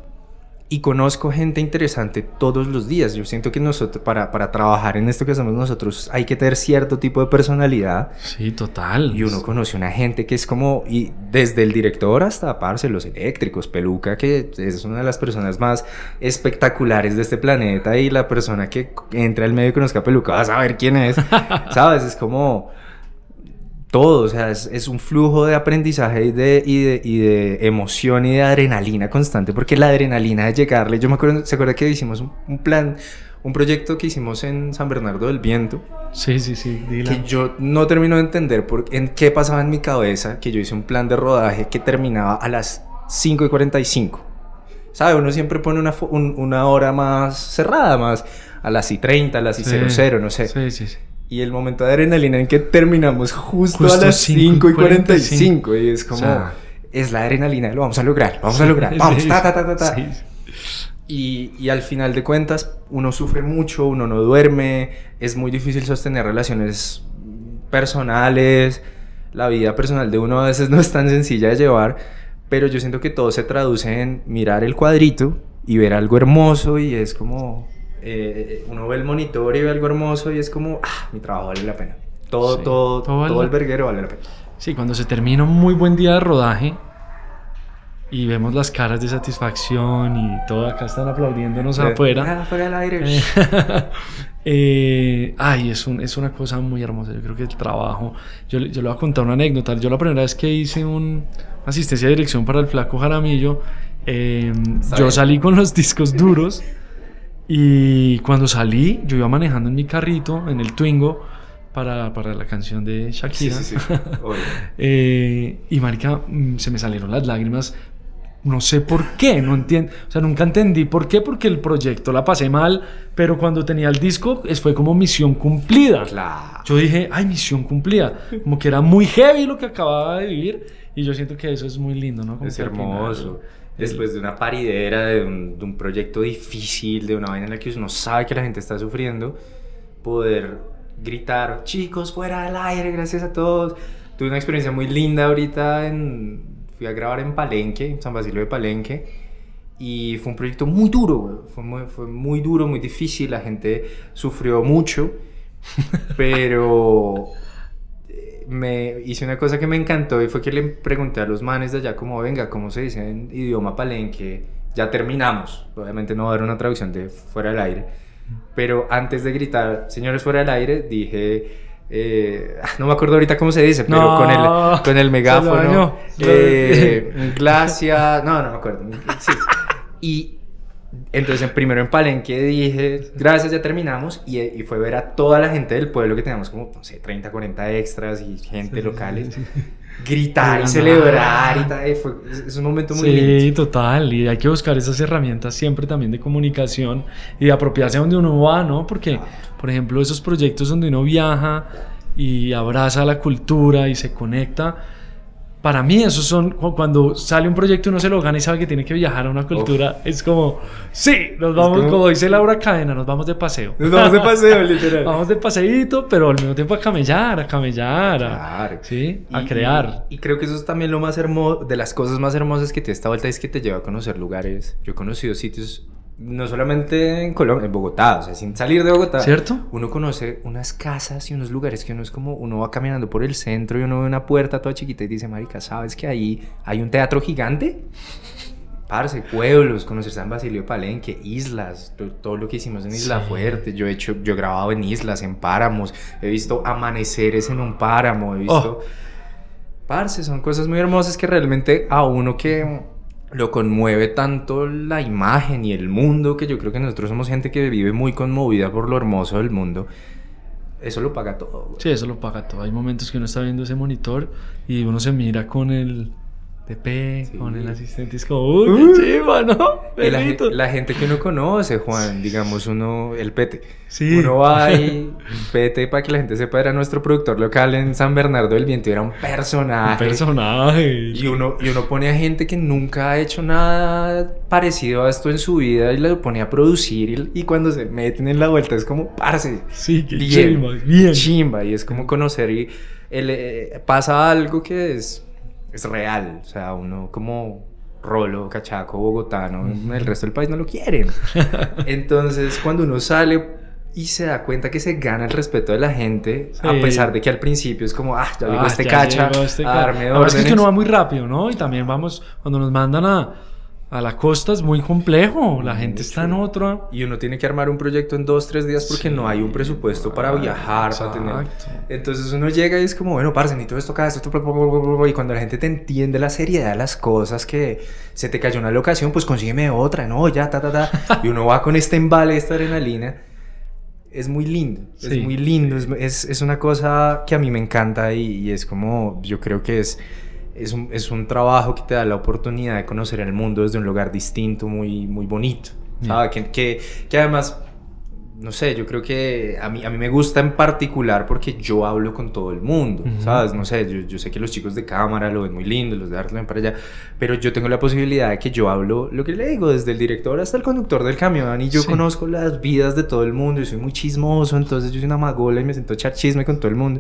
y conozco gente interesante todos los días. Yo siento que nosotros, para, para trabajar en esto que hacemos nosotros, hay que tener cierto tipo de personalidad. Sí, total. Y uno conoce una gente que es como, y desde el director hasta, parce, los eléctricos, Peluca, que es una de las personas más espectaculares de este planeta, y la persona que entra al medio y conozca a Peluca va a saber quién es, ¿sabes? Es como todo, o sea, es, es un flujo de aprendizaje y de, y, de, y de emoción y de adrenalina constante, porque la adrenalina de llegarle, yo me acuerdo, ¿se acuerda que hicimos un, un plan, un proyecto que hicimos en San Bernardo del Viento? Sí, sí, sí. dila. que yo no termino de entender por, en qué pasaba en mi cabeza que yo hice un plan de rodaje que terminaba a las 5 y 45. ¿Sabe? Uno siempre pone una, un- una hora más cerrada, más a las y 30, a las y Sí. 00, no sé. Sí, sí, sí. Y el momento de adrenalina en que terminamos justo, Justo a las 5 y 45. 45. Y es como, O sea, es la adrenalina, lo vamos a lograr, lo vamos a lograr, vamos, Sí, ta, ta, ta, ta, ta. sí. Y, y al final de cuentas, uno sufre mucho, uno no duerme, es muy difícil sostener relaciones personales, la vida personal de uno a veces no es tan sencilla de llevar, pero yo siento que todo se traduce en mirar el cuadrito y ver algo hermoso y es como, eh, uno ve el monitor y ve algo hermoso y es como, ah, mi trabajo vale la pena. Todo, Sí, todo, todo todo el verguero vale la pena. Sí, cuando se termina un muy buen día de rodaje y vemos las caras de satisfacción y todo acá están aplaudiéndonos afuera. Ah, fuera del aire. Eh, eh, ay, es, un- es una cosa muy hermosa. Yo creo que el trabajo. Yo, yo le voy a contar una anécdota. Yo la primera vez que hice un, una asistencia de dirección para el Flaco Jaramillo, eh, yo salí con los discos duros. Y cuando salí, yo iba manejando en mi carrito, en el Twingo, para, para la canción de Sí, Shakira. sí, sí. Obvio. Eh, y marica, mm, se me salieron las lágrimas. No sé por qué, no entiendo. O sea, nunca entendí por qué, porque el proyecto la pasé mal, pero cuando tenía el disco fue como misión cumplida. Claro. Yo dije, ay, misión cumplida. Como que era muy heavy lo que acababa de vivir. Y yo siento que eso es muy lindo, ¿no? Como Es al final- hermoso. Después de una paridera, de un, de un proyecto difícil, de una vaina en la que uno sabe que la gente está sufriendo, poder gritar, chicos, fuera del aire, gracias a todos. Tuve una experiencia muy linda ahorita en... Fui a grabar en Palenque, en San Basilio de Palenque, y fue un proyecto muy duro. Fue muy, fue muy duro, muy difícil, la gente sufrió mucho, Pero me hice una cosa que me encantó y fue que le pregunté a los manes de allá como, venga, ¿cómo se dice en idioma palenque? Ya terminamos. Obviamente no va a haber una traducción de fuera del aire. Pero antes de gritar, señores fuera del aire, dije... eh, ah, no me acuerdo ahorita cómo se dice, pero No, con, el, con el megáfono. eh, glacia. No, no me acuerdo. Sí. Y entonces primero en Palenque dije, gracias, ya terminamos. Y, y fue ver a toda la gente del pueblo que teníamos como, no sé, 30, 40 extras y gente locales. Gritar y celebrar y tal. fue- es, un momento muy Sí, lindo. total. Y hay que buscar esas herramientas siempre también de comunicación y de apropiarse donde uno va, ¿no? Porque, por ejemplo, esos proyectos donde uno viaja y abraza la cultura y se conecta. Para mí, esos son cu- cuando sale un proyecto uno se lo gana y sabe que tiene que viajar a una cultura. Es como, sí, nos vamos, como- como... dice Laura Cadena, nos vamos de paseo. Nos vamos de paseo, literal. vamos de paseíto, pero al mismo tiempo a camellar, a camellar, a, Claro. ¿sí? a Y- crear. Y, y creo que eso es también lo más hermoso, de las cosas más hermosas que te esta vuelta es que te lleva a conocer lugares. Yo he conocido sitios, no solamente en Colombia, en Bogotá, o sea, sin salir de Bogotá. ¿Cierto? Uno conoce unas casas y unos lugares que uno es como, uno va caminando por el centro y uno ve una puerta toda chiquita y dice, marica, ¿sabes que ahí hay un teatro gigante? Parce, pueblos, conocer San Basilio Palenque, islas, to- todo lo que hicimos en Isla Sí. Fuerte. Yo he hecho, yo he grabado en islas, en páramos, he visto amaneceres en un páramo, he visto. Oh. Parce, son cosas muy hermosas que realmente a uno que lo conmueve tanto la imagen y el mundo, que yo creo que nosotros somos gente que vive muy conmovida por lo hermoso del mundo. Eso lo paga todo. Sí, eso lo paga todo. Hay momentos que uno está viendo ese monitor y uno se mira con el TP, Sí. con el asistente es como, uy, qué chiva, ¿no? La, gente que uno conoce, Juan, digamos uno, el Pete. Sí. Uno va y Pete, para que la gente sepa, era nuestro productor local en San Bernardo del Viento, era un Un personaje. personaje. Y uno, y uno pone a gente que nunca ha hecho nada parecido a esto en su vida y lo pone a producir y, y cuando se meten en la vuelta es como, parce, Sí, qué bien, chimba, bien. chimba y es como conocer y el, eh, pasa algo que es, es real, o sea, uno como rolo, cachaco, bogotano, el resto del país no lo quieren. Entonces, cuando uno sale y se da cuenta que se gana el respeto de la gente, a pesar de que al principio es como, ah, ya llegó Ah, este ya cacha llegó este a darme es que uno va muy rápido, ¿no? Y también vamos, cuando nos mandan a, a la costa es muy complejo. La gente está en Mucho. otro. Y uno tiene que armar un proyecto en dos, tres días porque Sí, no hay un presupuesto para viajar, para tener... Exacto. Entonces uno llega y es como, bueno, parce, necesito esto acá, esto, y cuando la gente te entiende la seriedad de las cosas, que se te cayó una locación, pues consígueme otra, no, ya, ta, ta, ta. Y uno va con este embale, esta adrenalina. Es muy lindo, Sí. es muy lindo, es, es, es una cosa que a mí me encanta y, y es como, yo creo que es, es, un, es un trabajo que te da la oportunidad de conocer el mundo desde un lugar distinto, muy, muy bonito, ¿sabes? Que, que, que además no sé, yo creo que a mí, a mí me gusta en particular porque yo hablo con todo el mundo, Ujú. ¿sabes? No sé, yo, yo sé que los chicos de cámara lo ven muy lindo, los de arte lo ven para allá, pero yo tengo la posibilidad de que yo hablo lo que le digo, desde el director hasta el conductor del camión, y yo Sí. conozco las vidas de todo el mundo, y soy muy chismoso, entonces yo soy una magola y me siento a echar chisme con todo el mundo.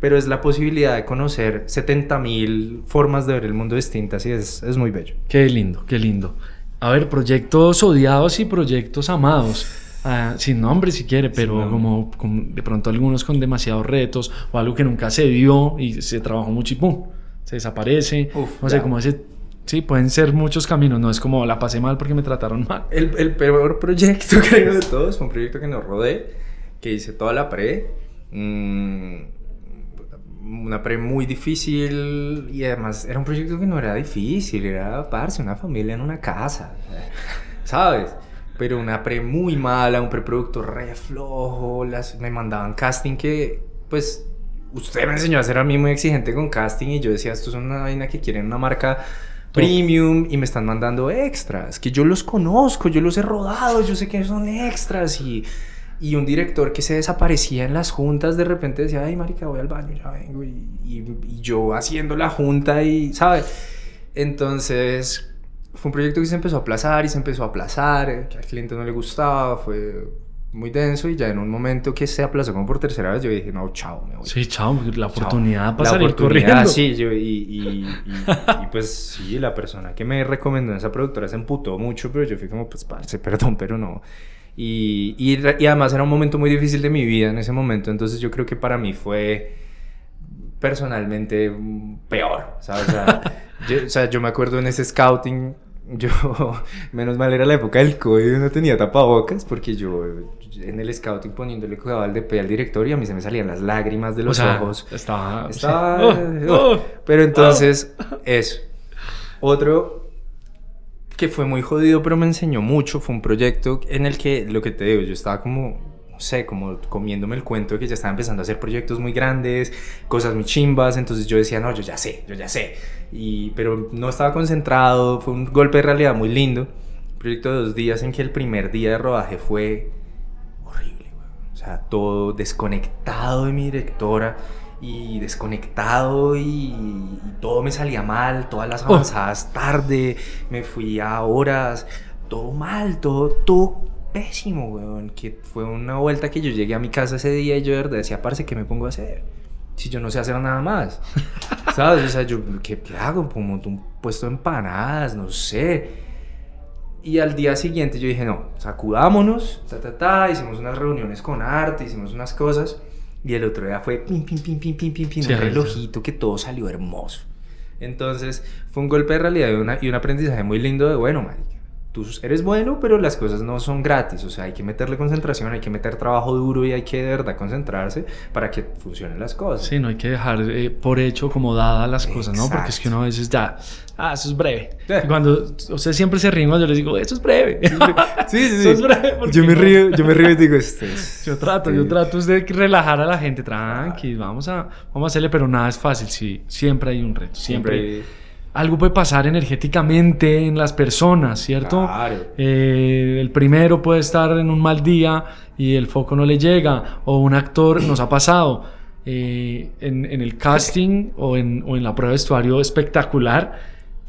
Pero es la posibilidad de conocer 70 mil formas de ver el mundo distintas y es, es muy bello. Qué lindo, qué lindo. A ver, proyectos odiados y proyectos amados. Ah, sin nombre si quiere, pero como, como de pronto algunos con demasiados retos o algo que nunca se dio y se trabajó mucho y pum, se desaparece. Uf, no sé, ya. como ese... Sí, pueden ser muchos caminos, no es como la pasé mal porque me trataron mal. El, el peor proyecto, creo, de todos fue un proyecto que nos rodé, que hice toda la pre. mm, una pre muy difícil y además era un proyecto que no era difícil, era parce, una familia en una casa, ¿sabes? Pero una pre muy mala, un preproducto re flojo, las, me mandaban casting que, pues, usted me enseñó a ser a mí muy exigente con casting y yo decía, esto es una vaina que quieren una marca premium y me están mandando extras, que yo los conozco, yo los he rodado, yo sé que son extras y, y un director que se desaparecía en las juntas de repente decía, ay marica, voy al baño, ya vengo y, y- y yo haciendo la junta y, ¿sabes? Entonces fue un proyecto que se empezó a aplazar y se empezó a aplazar, que al cliente no le gustaba, fue muy denso y ya en un momento que se aplazó como por tercera vez yo dije, no, chao, me voy. Sí, chao, la Chao. oportunidad para La oportunidad, corriendo. Sí, yo, y, y- y- pues sí, la persona que me recomendó esa productora se emputó mucho, pero yo fui como, pues, parce, perdón, pero no. Y, y, y además era un momento muy difícil de mi vida en ese momento, entonces yo creo que para mí fue personalmente peor, ¿sabes? O sea, yo, o sea, yo me acuerdo en ese scouting, yo, menos mal era la época del COVID, no tenía tapabocas, porque yo en el scouting poniéndole cuidado al DP al director y a mí se me salían las lágrimas de los O sea, ojos. estaba... Estaba... Oh, oh. pero entonces, eso. Otro que fue muy jodido, pero me enseñó mucho, fue un proyecto en el que, lo que te digo, yo estaba como, no sé, como comiéndome el cuento de que ya estaba empezando a hacer proyectos muy grandes, cosas muy chimbas, entonces yo decía, no, yo ya sé, yo ya sé, y, pero no estaba concentrado, fue un golpe de realidad muy lindo, un proyecto de dos días en que el primer día de rodaje fue horrible, o sea, todo desconectado de mi directora, y desconectado y, y todo me salía mal, todas las Oh. avanzadas tarde, me fui a horas, todo mal, todo, todo pésimo, weón. Que fue una vuelta que yo llegué a mi casa ese día y yo de verdad decía, parce, ¿qué me pongo a hacer? Si yo no sé hacer nada más, ¿sabes? O sea, yo, ¿qué, hago? Pues monto un puesto de empanadas, no sé. Y al día siguiente yo dije, no, sacudámonos, ta, ta, ta, hicimos unas reuniones con arte, hicimos unas cosas. Y el otro día fue pim, pim, pim, pim, pim, pim, pim, Sí, un relojito que todo salió hermoso. Entonces fue un golpe de realidad y, una- y un aprendizaje muy lindo de, bueno, marica, tú eres bueno, pero las cosas no son gratis. O sea, hay que meterle concentración, hay que meter trabajo duro y hay que de verdad concentrarse para que funcionen las cosas. Sí, no hay que dejar eh, por hecho como dadas las cosas, ¿no? Porque es que uno a veces ya, ah, eso es breve. Eh. Y cuando usted siempre se ríe cuando yo les digo, eso es breve. Sí, sí, Eso es breve. porque Yo me río, yo me río y digo, este es- Yo trato, yo trato es de relajar a la gente, tranqui, vamos a, vamos a hacerle, pero nada es fácil, sí, siempre hay un reto, siempre. Siempre Algo puede pasar energéticamente en las personas, ¿cierto? Claro. Eh, el primero puede estar en un mal día y el foco no le llega, o un actor nos ha pasado eh, en, en el casting o en, o en la prueba de vestuario espectacular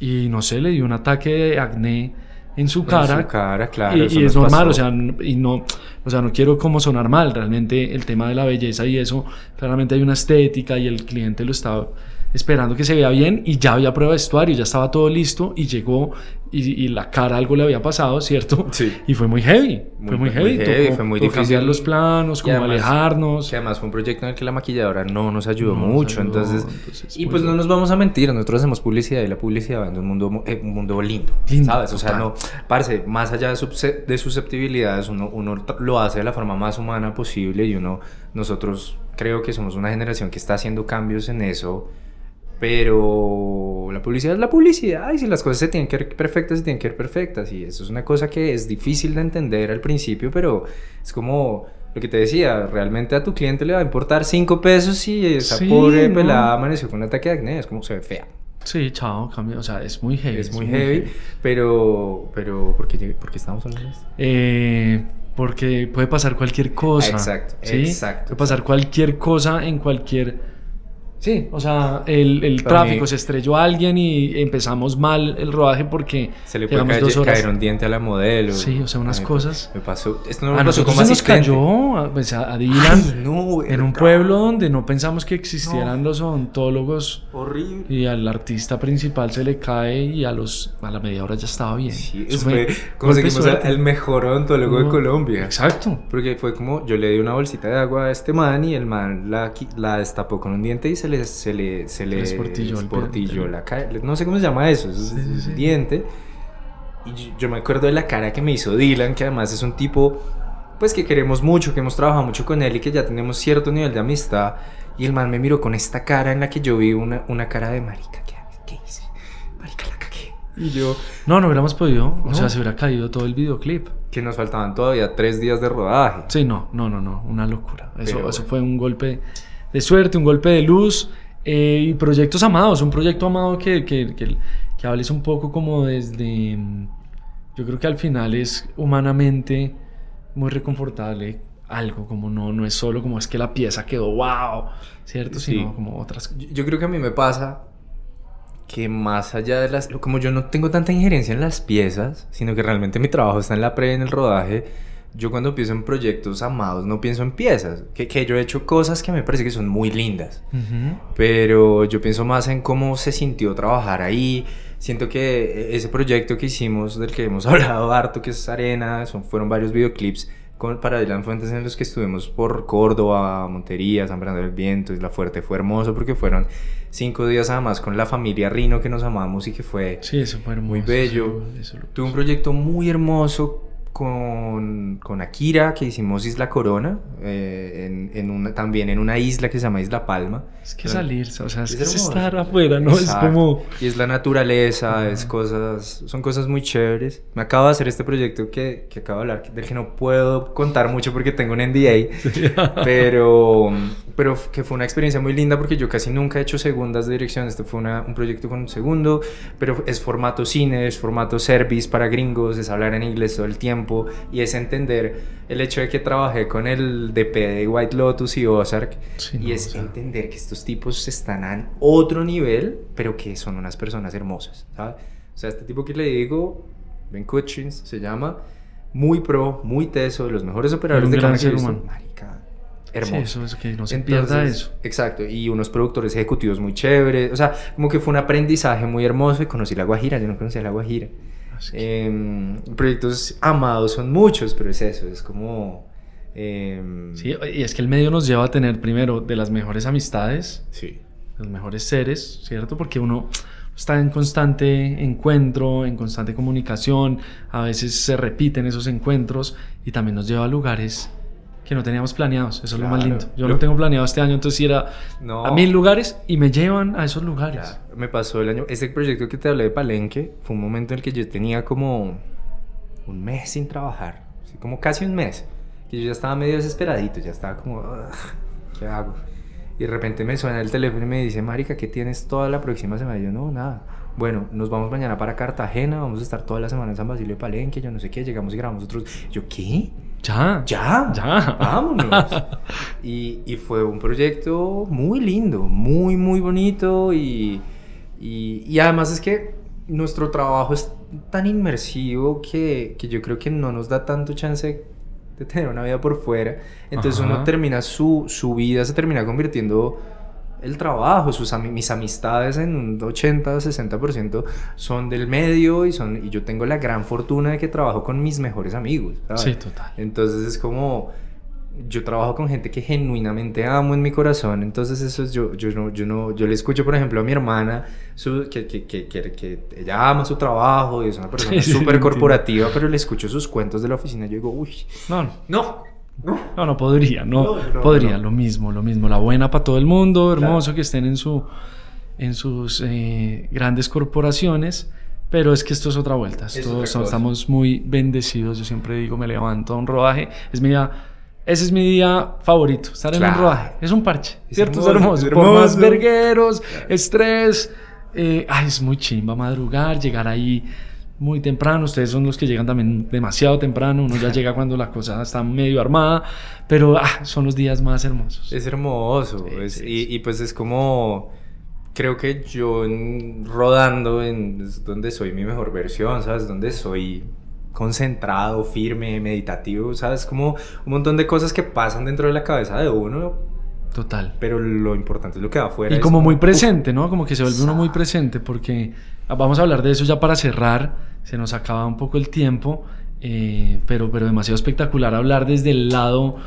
y no sé, le dio un ataque de acné en su cara. En su cara, claro. Y, es normal, pasó. o sea, y no, o sea, no quiero como sonar mal, realmente el tema de la belleza y eso, claramente hay una estética y el cliente lo estaba esperando que se vea bien y ya había prueba de vestuario, ya estaba todo listo y llegó y, y la cara algo le había pasado, ¿cierto? Sí. Y fue muy heavy, fue muy heavy, muy heavy, tocó- fue muy tocó cambiar difícil. los planos, como además- alejarnos. Que además fue un proyecto en el que la maquilladora no nos ayudó No nos mucho, ayudó, entonces... entonces, y pues no nos vamos a mentir, nosotros hacemos publicidad y la publicidad va en un mundo, mu- eh, un mundo lindo, Lindo, ¿sabes? O sea, no, parce, más allá de, de susceptibilidades, uno, uno lo hace de la forma más humana posible y uno, nosotros creo que somos una generación que está haciendo cambios en eso, pero la publicidad es la publicidad y si las cosas se tienen que ver perfectas, se tienen que ver perfectas y eso es una cosa que es difícil de entender al principio, pero es como lo que te decía, realmente a tu cliente le va a importar 5 pesos si esa Sí, pobre ¿no? pelada amaneció con un ataque de acné, es como se ve fea. Sí, chao, cambia, o sea, es muy heavy. Es muy heavy, pero, pero ¿por qué, por qué estamos hablando de esto? Eh, porque puede pasar cualquier cosa. Exacto, ¿sí? exacto, Puede pasar cualquier cosa en cualquier. Sí, o sea, el, el tráfico mí- se estrelló a alguien y empezamos mal el rodaje porque Se le puede caer, dos horas. caer un diente a la modelo. Sí, o sea, unas cosas. Me pasó, esto no me a pasó nosotros como se nos cayó a, pues, a- Dylan Ay, no, en un pueblo donde no pensamos que existieran los odontólogos Horrible. y al artista principal se le cae y a los a la media hora ya estaba bien. Sí, Eso fue, conseguimos al mejor odontólogo de Uno- Colombia. Exacto. Porque fue como, yo le di una bolsita de agua a este man y el man la, la destapó con un diente y se le, se le, se le esportilló la cara. No sé cómo se llama eso, es Sí, sí, sí. diente. Y yo, yo me acuerdo de la cara que me hizo Dylan, que además es un tipo, pues que queremos mucho, que hemos trabajado mucho con él y que ya tenemos cierto nivel de amistad. Y el man me miró con esta cara en la que yo vi una, una cara de marica. ¿Qué, qué hice? Marica, la cagué. Y yo, No, no hubiéramos podido. O No. sea, se hubiera caído todo el videoclip. que nos faltaban todavía tres días de rodaje. Sí, no, no, no, no, una locura. Eso, Pero eso fue un golpe de suerte, un golpe de luz eh, y proyectos amados. Un proyecto amado que, que, que, que hables un poco como desde... mm, Yo creo que al final es humanamente muy reconfortable algo, como no, no es solo como es que la pieza quedó wow, ¿cierto? Sí. Sino como otras... Yo, yo creo que a mí me pasa que más allá de las... Como yo no tengo tanta injerencia en las piezas, sino que realmente mi trabajo está en la pre, en el rodaje, yo cuando pienso en proyectos amados no pienso en piezas. Que, que yo he hecho cosas que me parece que son muy lindas. Ujú. Pero yo pienso más en cómo se sintió trabajar ahí, siento que ese proyecto que hicimos, del que hemos hablado harto, que es Arena, son, fueron varios videoclips con, para Dylan Fuentes en los que estuvimos por Córdoba, Montería, San Bernardo del Viento, Isla Fuerte. Fue hermoso porque fueron cinco días además con la familia Rino que nos amamos y que fue, sí, eso fue hermoso, muy bello. Eso, eso Tuve un proyecto muy hermoso con, con Akira, que hicimos Isla Corona, eh, en, en una, también en una isla que se llama Isla Palma. Es que salir, o sea, es, que es estar afuera, ¿no? Exacto. Es como... Y es la naturaleza, uh -huh. es cosas, son cosas muy chéveres. Me acabo de hacer este proyecto que, que acabo de hablar, del que no puedo contar mucho porque tengo un NDA, pero, pero que fue una experiencia muy linda porque yo casi nunca he hecho segundas de dirección. Este fue una, un proyecto con un segundo, pero es formato cine, es formato service para gringos, es hablar en inglés todo el tiempo y es entender el hecho de que trabajé con el DP de White Lotus y Ozark sí, y no, es o sea... entender que estos tipos están a otro nivel, pero que son unas personas hermosas, ¿sabes? O sea, este tipo que le digo, Ben Kutchins se llama, muy pro, muy teso, de los mejores operadores un de gran ser humano. Marica, hermoso. Sí, eso es que no se Entonces, pierda eso. Exacto, y unos productores ejecutivos muy chéveres. O sea, como que fue un aprendizaje muy hermoso y conocí la Guajira, yo no conocía la Guajira. Eh, proyectos amados son muchos, pero es eso, es como... Eh, sí, y es que el medio nos lleva a tener primero de las mejores amistades, sí. los mejores seres, ¿cierto? Porque uno está en constante encuentro, en constante comunicación, a veces se repiten esos encuentros y también nos lleva a lugares que no teníamos planeados. Eso claro. es lo más lindo. Yo lo, tengo planeado este año, entonces ir a, no. a mil lugares y me llevan a esos lugares. Claro. Me pasó el año. Este proyecto que te hablé de Palenque fue un momento en el que yo tenía como un mes sin trabajar. Así como casi un mes. Que yo ya estaba medio desesperadito. Ya estaba como, ¿qué hago? Y de repente me suena el teléfono y me dice, Marica, ¿qué tienes toda la próxima semana? Y yo, no, nada. Bueno, nos vamos mañana para Cartagena, vamos a estar toda la semana en San Basilio de Palenque, yo no sé qué, llegamos y grabamos otros. Yo, ¿qué? Ya. Ya. Ya. Vámonos. y, y, fue un proyecto muy lindo, muy, muy bonito. Y, y, y, además es que nuestro trabajo es tan inmersivo que, que, yo creo que no nos da tanto chance de tener una vida por fuera. Entonces Ajá. uno termina su, su vida, se termina convirtiendo el trabajo, sus, mis amistades en un 80, 60% son del medio y, son, y yo tengo la gran fortuna de que trabajo con mis mejores amigos. ¿sabes? Sí, total. Entonces es como, yo trabajo con gente que genuinamente amo en mi corazón, entonces eso es, yo, yo, no, yo, no, yo le escucho, por ejemplo, a mi hermana, su, que, que, que, que, ella ama su trabajo y es una persona súper sí, corporativa, pero le escucho sus cuentos de la oficina y yo digo, uy, no, no, no. no, no podría, no, podría, lo mismo, lo mismo, la buena para todo el mundo, hermoso claro. que estén en, su, en sus eh, grandes corporaciones, pero es que esto es otra vuelta, esto, es estamos muy bendecidos, yo siempre digo, me levanto a un rodaje, es mi día, ese es mi día favorito, estar claro. en un rodaje, es un parche, es ¿cierto? Hermoso, es hermoso, hermoso. por más vergueros, claro. estrés, eh, ay, es muy chimba madrugar, llegar ahí muy temprano, ustedes son los que llegan también demasiado temprano, uno ya llega cuando la cosa está medio armada, pero ah, son los días más hermosos. Es hermoso, sí, es, sí, y, sí. y, pues es como, creo que yo en, rodando en donde soy mi mejor versión, ¿sabes? Donde soy concentrado, firme, meditativo, ¿sabes? Como un montón de cosas que pasan dentro de la cabeza de uno. Total. Pero lo importante es lo que va afuera. Y como, como muy presente, ¿no? Como que se vuelve uno muy presente porque vamos a hablar de eso ya para cerrar se nos acaba un poco el tiempo, eh, pero, pero demasiado espectacular hablar desde el lado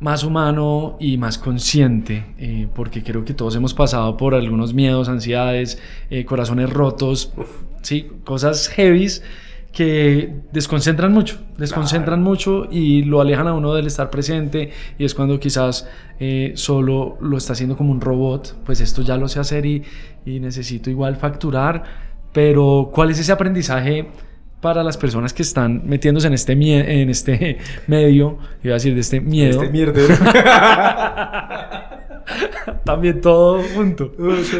más humano y más consciente, eh, porque creo que todos hemos pasado por algunos miedos, ansiedades, eh, corazones rotos, sí, cosas heavies que desconcentran mucho, desconcentran claro. mucho y lo alejan a uno del estar presente y es cuando quizás eh, solo lo está haciendo como un robot, pues esto ya lo sé hacer y, y necesito igual facturar, pero ¿cuál es ese aprendizaje para las personas que están metiéndose en este, en este medio? Iba a decir de este miedo. Este mierdero. También todo junto.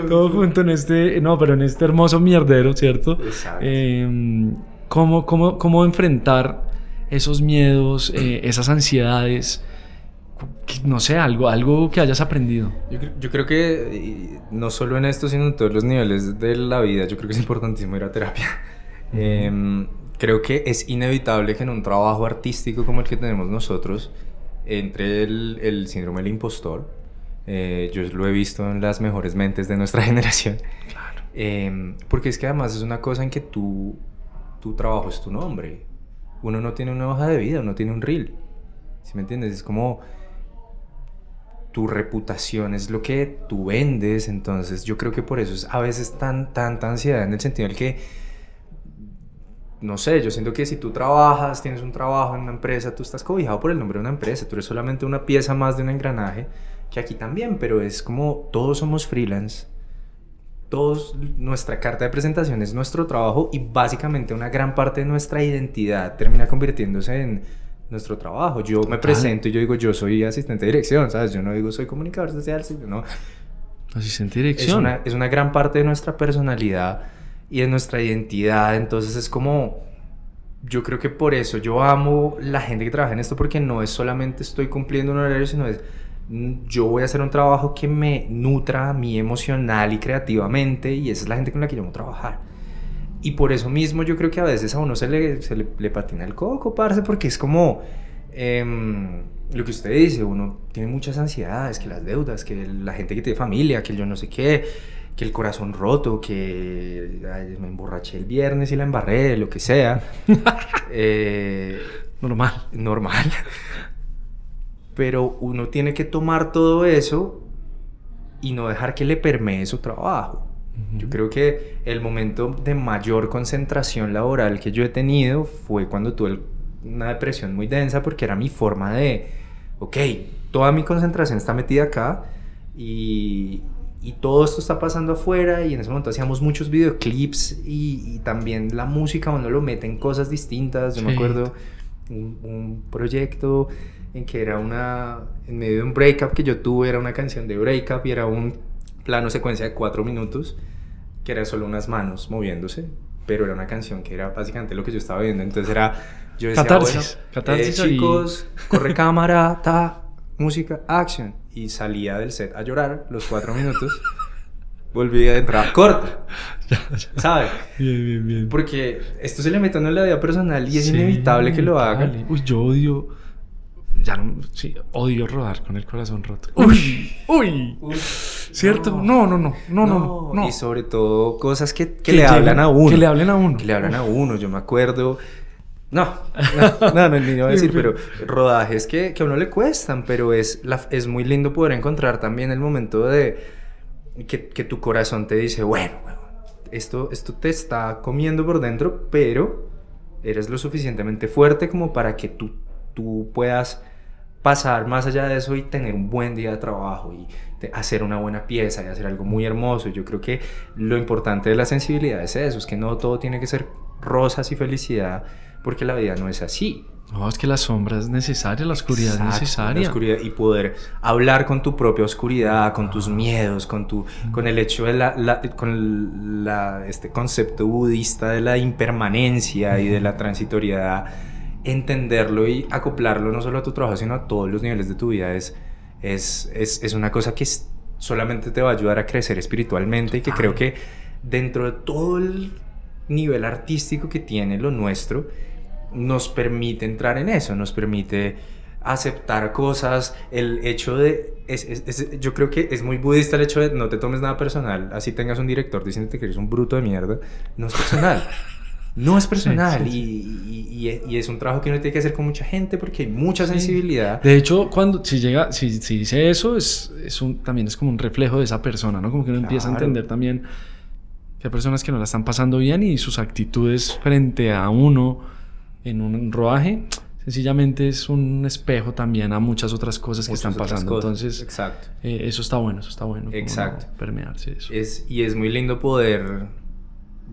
todo junto en este, no, pero en este hermoso mierdero, ¿cierto? Exacto. Eh, ¿cómo, cómo, ¿Cómo enfrentar esos miedos, eh, esas ansiedades? no sé, algo, algo que hayas aprendido. Yo, yo, creo que no solo en esto, sino en todos los niveles de la vida, yo creo que es importantísimo ir a terapia. Uh -huh. eh, creo que es inevitable que en un trabajo artístico como el que tenemos nosotros entre el, el síndrome del impostor. Eh, yo lo he visto en las mejores mentes de nuestra generación. Claro. Em, porque es que además es una cosa en que tú, tu trabajo es tu nombre. Uno no tiene una hoja de vida, uno tiene un reel. ¿Sí me entiendes? Es como tu reputación es lo que tú vendes, entonces yo creo que por eso es a veces tan, tanta ansiedad en el sentido en que, no sé, yo siento que si tú trabajas, tienes un trabajo en una empresa, tú estás cobijado por el nombre de una empresa, tú eres solamente una pieza más de un engranaje, que aquí también, pero es como todos somos freelance, todos, nuestra carta de presentación es nuestro trabajo y básicamente una gran parte de nuestra identidad termina convirtiéndose en nuestro trabajo. Yo me presento y yo digo, yo soy asistente de dirección, ¿sabes? Yo no digo, soy comunicador social, no. Asistente de dirección. Es una, es una gran parte de nuestra personalidad y de nuestra identidad, entonces es como... Yo creo que por eso yo amo la gente que trabaja en esto porque no es solamente estoy cumpliendo un horario, sino es yo voy a hacer un trabajo que me nutra a mí emocional y creativamente y esa es la gente con la que yo voy a trabajar. Y por eso mismo yo creo que a veces a uno se le, se le, patina el coco, parce, porque es como em, lo que usted dice, uno tiene muchas ansiedades, que las deudas, que la gente que tiene familia, que yo no sé qué, que el corazón roto, que me emborraché el viernes y la embarré, lo que sea. eh, normal. Normal. Pero uno tiene que tomar todo eso y no dejar que le permee su trabajo. Yo creo que el momento de mayor concentración laboral que yo he tenido fue cuando tuve una depresión muy densa porque era mi forma de, ok, toda mi concentración está metida acá y, y todo esto está pasando afuera y en ese momento hacíamos muchos videoclips y, y también la música uno lo mete en cosas distintas. Yo me acuerdo un, un, proyecto en que era una, en medio de un breakup que yo tuve, era una canción de breakup y era un plano secuencia de cuatro minutos, que era solo unas manos moviéndose, pero era una canción que era básicamente lo que yo estaba viendo. Entonces era, yo decía, catarsis, bueno, eh, chicos, corre cámara, ta, música, action. Y salía del set a llorar los cuatro minutos. Volví a entrar corta. ¿Sabes? Bien, bien, bien. Porque esto se le mete en la vida personal y es inevitable que lo haga. Uy, yo odio ya no, sí, odio rodar con el corazón roto. Uy, uy, ¿cierto? No, no, no, no, no, no. Y sobre todo cosas que, que, le hablan a uno. Que le hablen a uno. Que le hablan a uno. Yo me acuerdo. No, no, no, no, ni voy a decir, pero rodajes que, que a uno le cuestan, pero es, la, es muy lindo poder encontrar también el momento de que, que tu corazón te dice, bueno, esto, esto te está comiendo por dentro, pero eres lo suficientemente fuerte como para que tú, tú puedas pasar más allá de eso y tener un buen día de trabajo y hacer una buena pieza y hacer algo muy hermoso. Yo creo que lo importante de la sensibilidad es eso, es que no todo tiene que ser rosas y felicidad, porque la vida no es así. No, es que la sombra es necesaria, la oscuridad es necesaria. La oscuridad y poder hablar con tu propia oscuridad, con tus miedos, con, tu, con el hecho de la, con la, este concepto budista de la impermanencia y de la transitoriedad entenderlo y acoplarlo no solo a tu trabajo, sino a todos los niveles de tu vida es, es, es, es una cosa que solamente te va a ayudar a crecer espiritualmente y que creo que dentro de todo el nivel artístico que tiene lo nuestro, nos permite entrar en eso, nos permite aceptar cosas, el hecho de... Es, yo creo que es muy budista el hecho de no te tomes nada personal, así tengas un director diciéndote que eres un bruto de mierda, no es personal. No es personal Y, y, es un trabajo que uno tiene que hacer con mucha gente porque hay mucha sensibilidad. De hecho, cuando si llega, si, si dice eso, es, es un, también es como un reflejo de esa persona, ¿no? Como que uno empieza a entender también que hay personas que no la están pasando bien y sus actitudes frente a uno en un rodaje sencillamente es un espejo también a muchas otras cosas que están pasando. Entonces, Exacto. Eh, eso está bueno, eso está bueno. Exacto. permearse eso. Es, y es muy lindo poder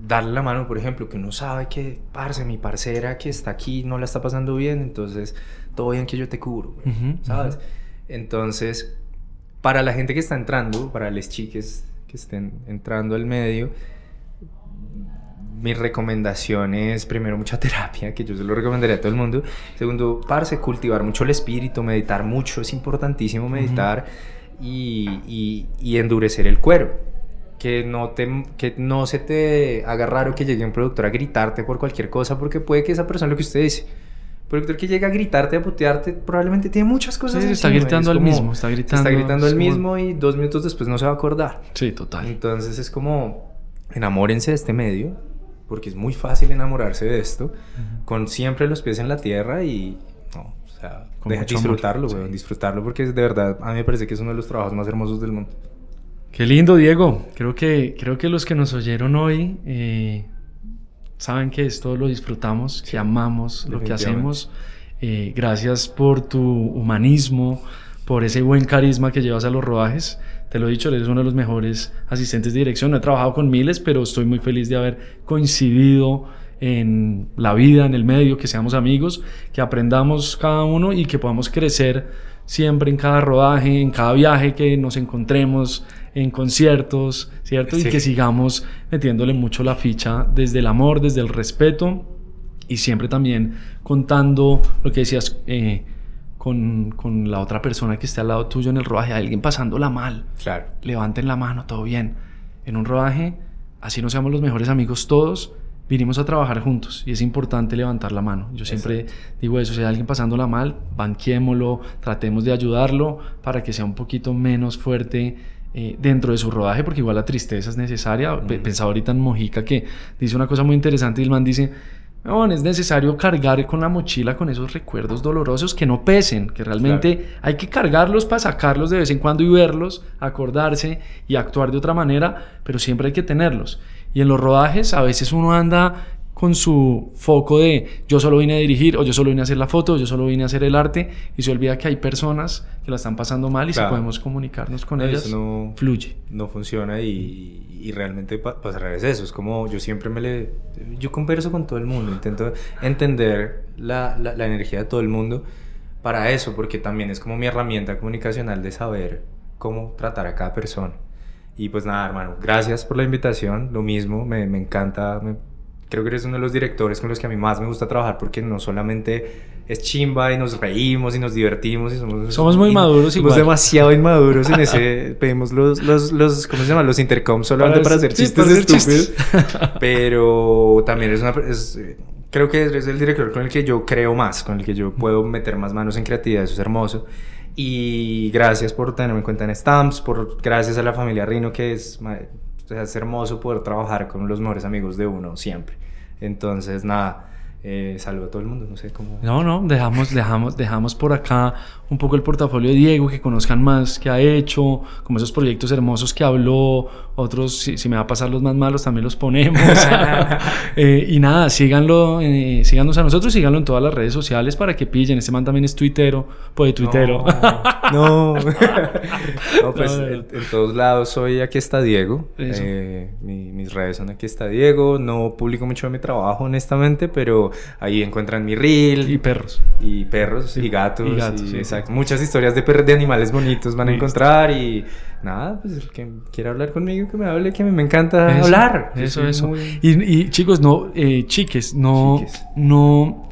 darle la mano, por ejemplo, que uno sabe que, parce, mi parcera que está aquí no la está pasando bien, entonces todo bien que yo te cubro, ¿sabes? Entonces, para la gente que está entrando, para las chiques que estén entrando al medio, mi recomendación es primero mucha terapia, que yo se lo recomendaría a todo el mundo. Segundo, parce, cultivar mucho el espíritu, meditar mucho, es importantísimo meditar y, y endurecer el cuero que no, te, que no se te haga raro que llegue un productor a gritarte por cualquier cosa, porque puede que esa persona, lo que usted dice, productor que llega a gritarte, a putearte, probablemente tiene muchas cosas. Sí, está gritando al mismo, está gritando. Está gritando al mismo y dos minutos después no se va a acordar. Sí, total. Entonces es como enamórense de este medio, porque es muy fácil enamorarse de esto, con siempre los pies en la tierra y, no, o sea, disfrutarlo, weón, disfrutarlo, porque de verdad, a mí me parece que es uno de los trabajos más hermosos del mundo. Qué lindo, Diego. Creo que, creo que los que nos oyeron hoy eh, saben que esto lo disfrutamos, que amamos lo que hacemos. Eh, gracias por tu humanismo, por ese buen carisma que llevas a los rodajes. Te lo he dicho, eres uno de los mejores asistentes de dirección. No he trabajado con miles, pero estoy muy feliz de haber coincidido en la vida, en el medio, que seamos amigos, que aprendamos cada uno y que podamos crecer siempre en cada rodaje, en cada viaje que nos encontremos, en conciertos, ¿cierto? Y que sigamos metiéndole mucho la ficha desde el amor, desde el respeto y siempre también contando lo que decías eh, con, con, la otra persona que esté al lado tuyo en el rodaje, alguien pasándola mal. Claro. Levanten la mano, todo bien. En un rodaje, así no seamos los mejores amigos todos, vinimos a trabajar juntos y es importante levantar la mano. Yo siempre digo eso, si hay alguien pasándola mal, banquiémoslo, tratemos de ayudarlo para que sea un poquito menos fuerte eh, dentro de su rodaje, porque igual la tristeza es necesaria. Pensaba ahorita en Mojica que dice una cosa muy interesante y el man dice, es necesario cargar con la mochila con esos recuerdos dolorosos que no pesen, que realmente hay que cargarlos para sacarlos de vez en cuando y verlos, acordarse y actuar de otra manera, pero siempre hay que tenerlos. Y en los rodajes a veces uno anda con su foco de yo solo vine a dirigir o yo solo vine a hacer la foto o yo solo vine a hacer el arte y se olvida que hay personas que la están pasando mal y si podemos comunicarnos con ellas, no, fluye. No funciona y, y realmente para pa es eso, es como yo siempre me le... Yo converso con todo el mundo, intento entender la, la, la energía de todo el mundo para eso, porque también es como mi herramienta comunicacional de saber cómo tratar a cada persona. Y pues nada, hermano, gracias por la invitación, lo mismo, me, me encanta, me, creo que eres uno de los directores con los que a mí más me gusta trabajar porque no solamente es chimba y nos reímos y nos divertimos y somos... Somos muy maduros igual. Somos demasiado inmaduros en ese... pedimos los, los, los, ¿cómo se llama? Los intercoms solamente para, hacer chistes estúpidos. Pero también es una... Es, creo que es el director con el que yo creo más, con el que yo puedo meter más manos en creatividad, eso es hermoso. Y gracias por tenerme en cuenta en Stamps, por gracias a la familia Rino que es es hermoso poder trabajar con los mejores amigos de uno siempre. Entonces, nada, eh, saludo a todo el mundo, no sé cómo... No, no, dejamos, dejamos, dejamos por acá un poco el portafolio de Diego, que conozcan más qué ha hecho, como esos proyectos hermosos que habló, otros, si, me va a pasar los más malos, también los ponemos. Eh, y nada, síganlo, eh, síganos a nosotros, síganlo en todas las redes sociales para que pillen. Este man también es tuitero, pues tuitero. No, no. pues en, todos lados soy aquí está Diego. Eh, mis redes son aquí está Diego. No publico mucho de mi trabajo, honestamente, pero ahí encuentran mi reel. Y perros. Y perros, y gatos. Y gatos, Muchas historias de, de animales bonitos van a encontrar y nada, pues el que quiera hablar conmigo, que me hable, que me, encanta hablar. Eso, eso. Y, chicos, no, eh, chiques, no, no,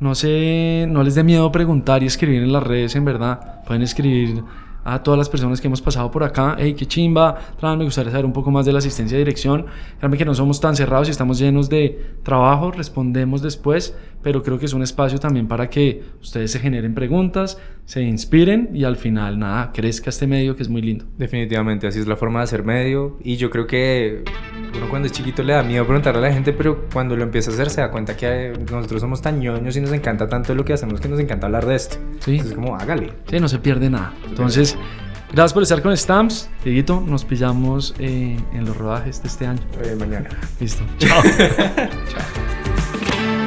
no sé, no les dé miedo preguntar y escribir en las redes, en verdad. Pueden escribir a todas las personas que hemos pasado por acá. Hey, qué chimba. me gustaría saber un poco más de la asistencia de dirección. Créanme que no somos tan cerrados y estamos llenos de trabajo. Respondemos después, pero creo que es un espacio también para que ustedes se generen preguntas, se inspiren y al final, nada, crezca este medio que es muy lindo. Definitivamente, así es la forma de hacer medio. Y yo creo que uno cuando es chiquito le da miedo preguntarle a la gente, pero cuando lo empieza a hacer se da cuenta que nosotros somos tan ñoños y nos encanta tanto lo que hacemos que nos encanta hablar de esto. Sí. es como, hágale. Sí, no se pierde nada. Entonces, gracias por estar con Stamps. Dieguito, nos pillamos eh, en los rodajes de este año. Eh, mañana. Listo. Chao. Chao.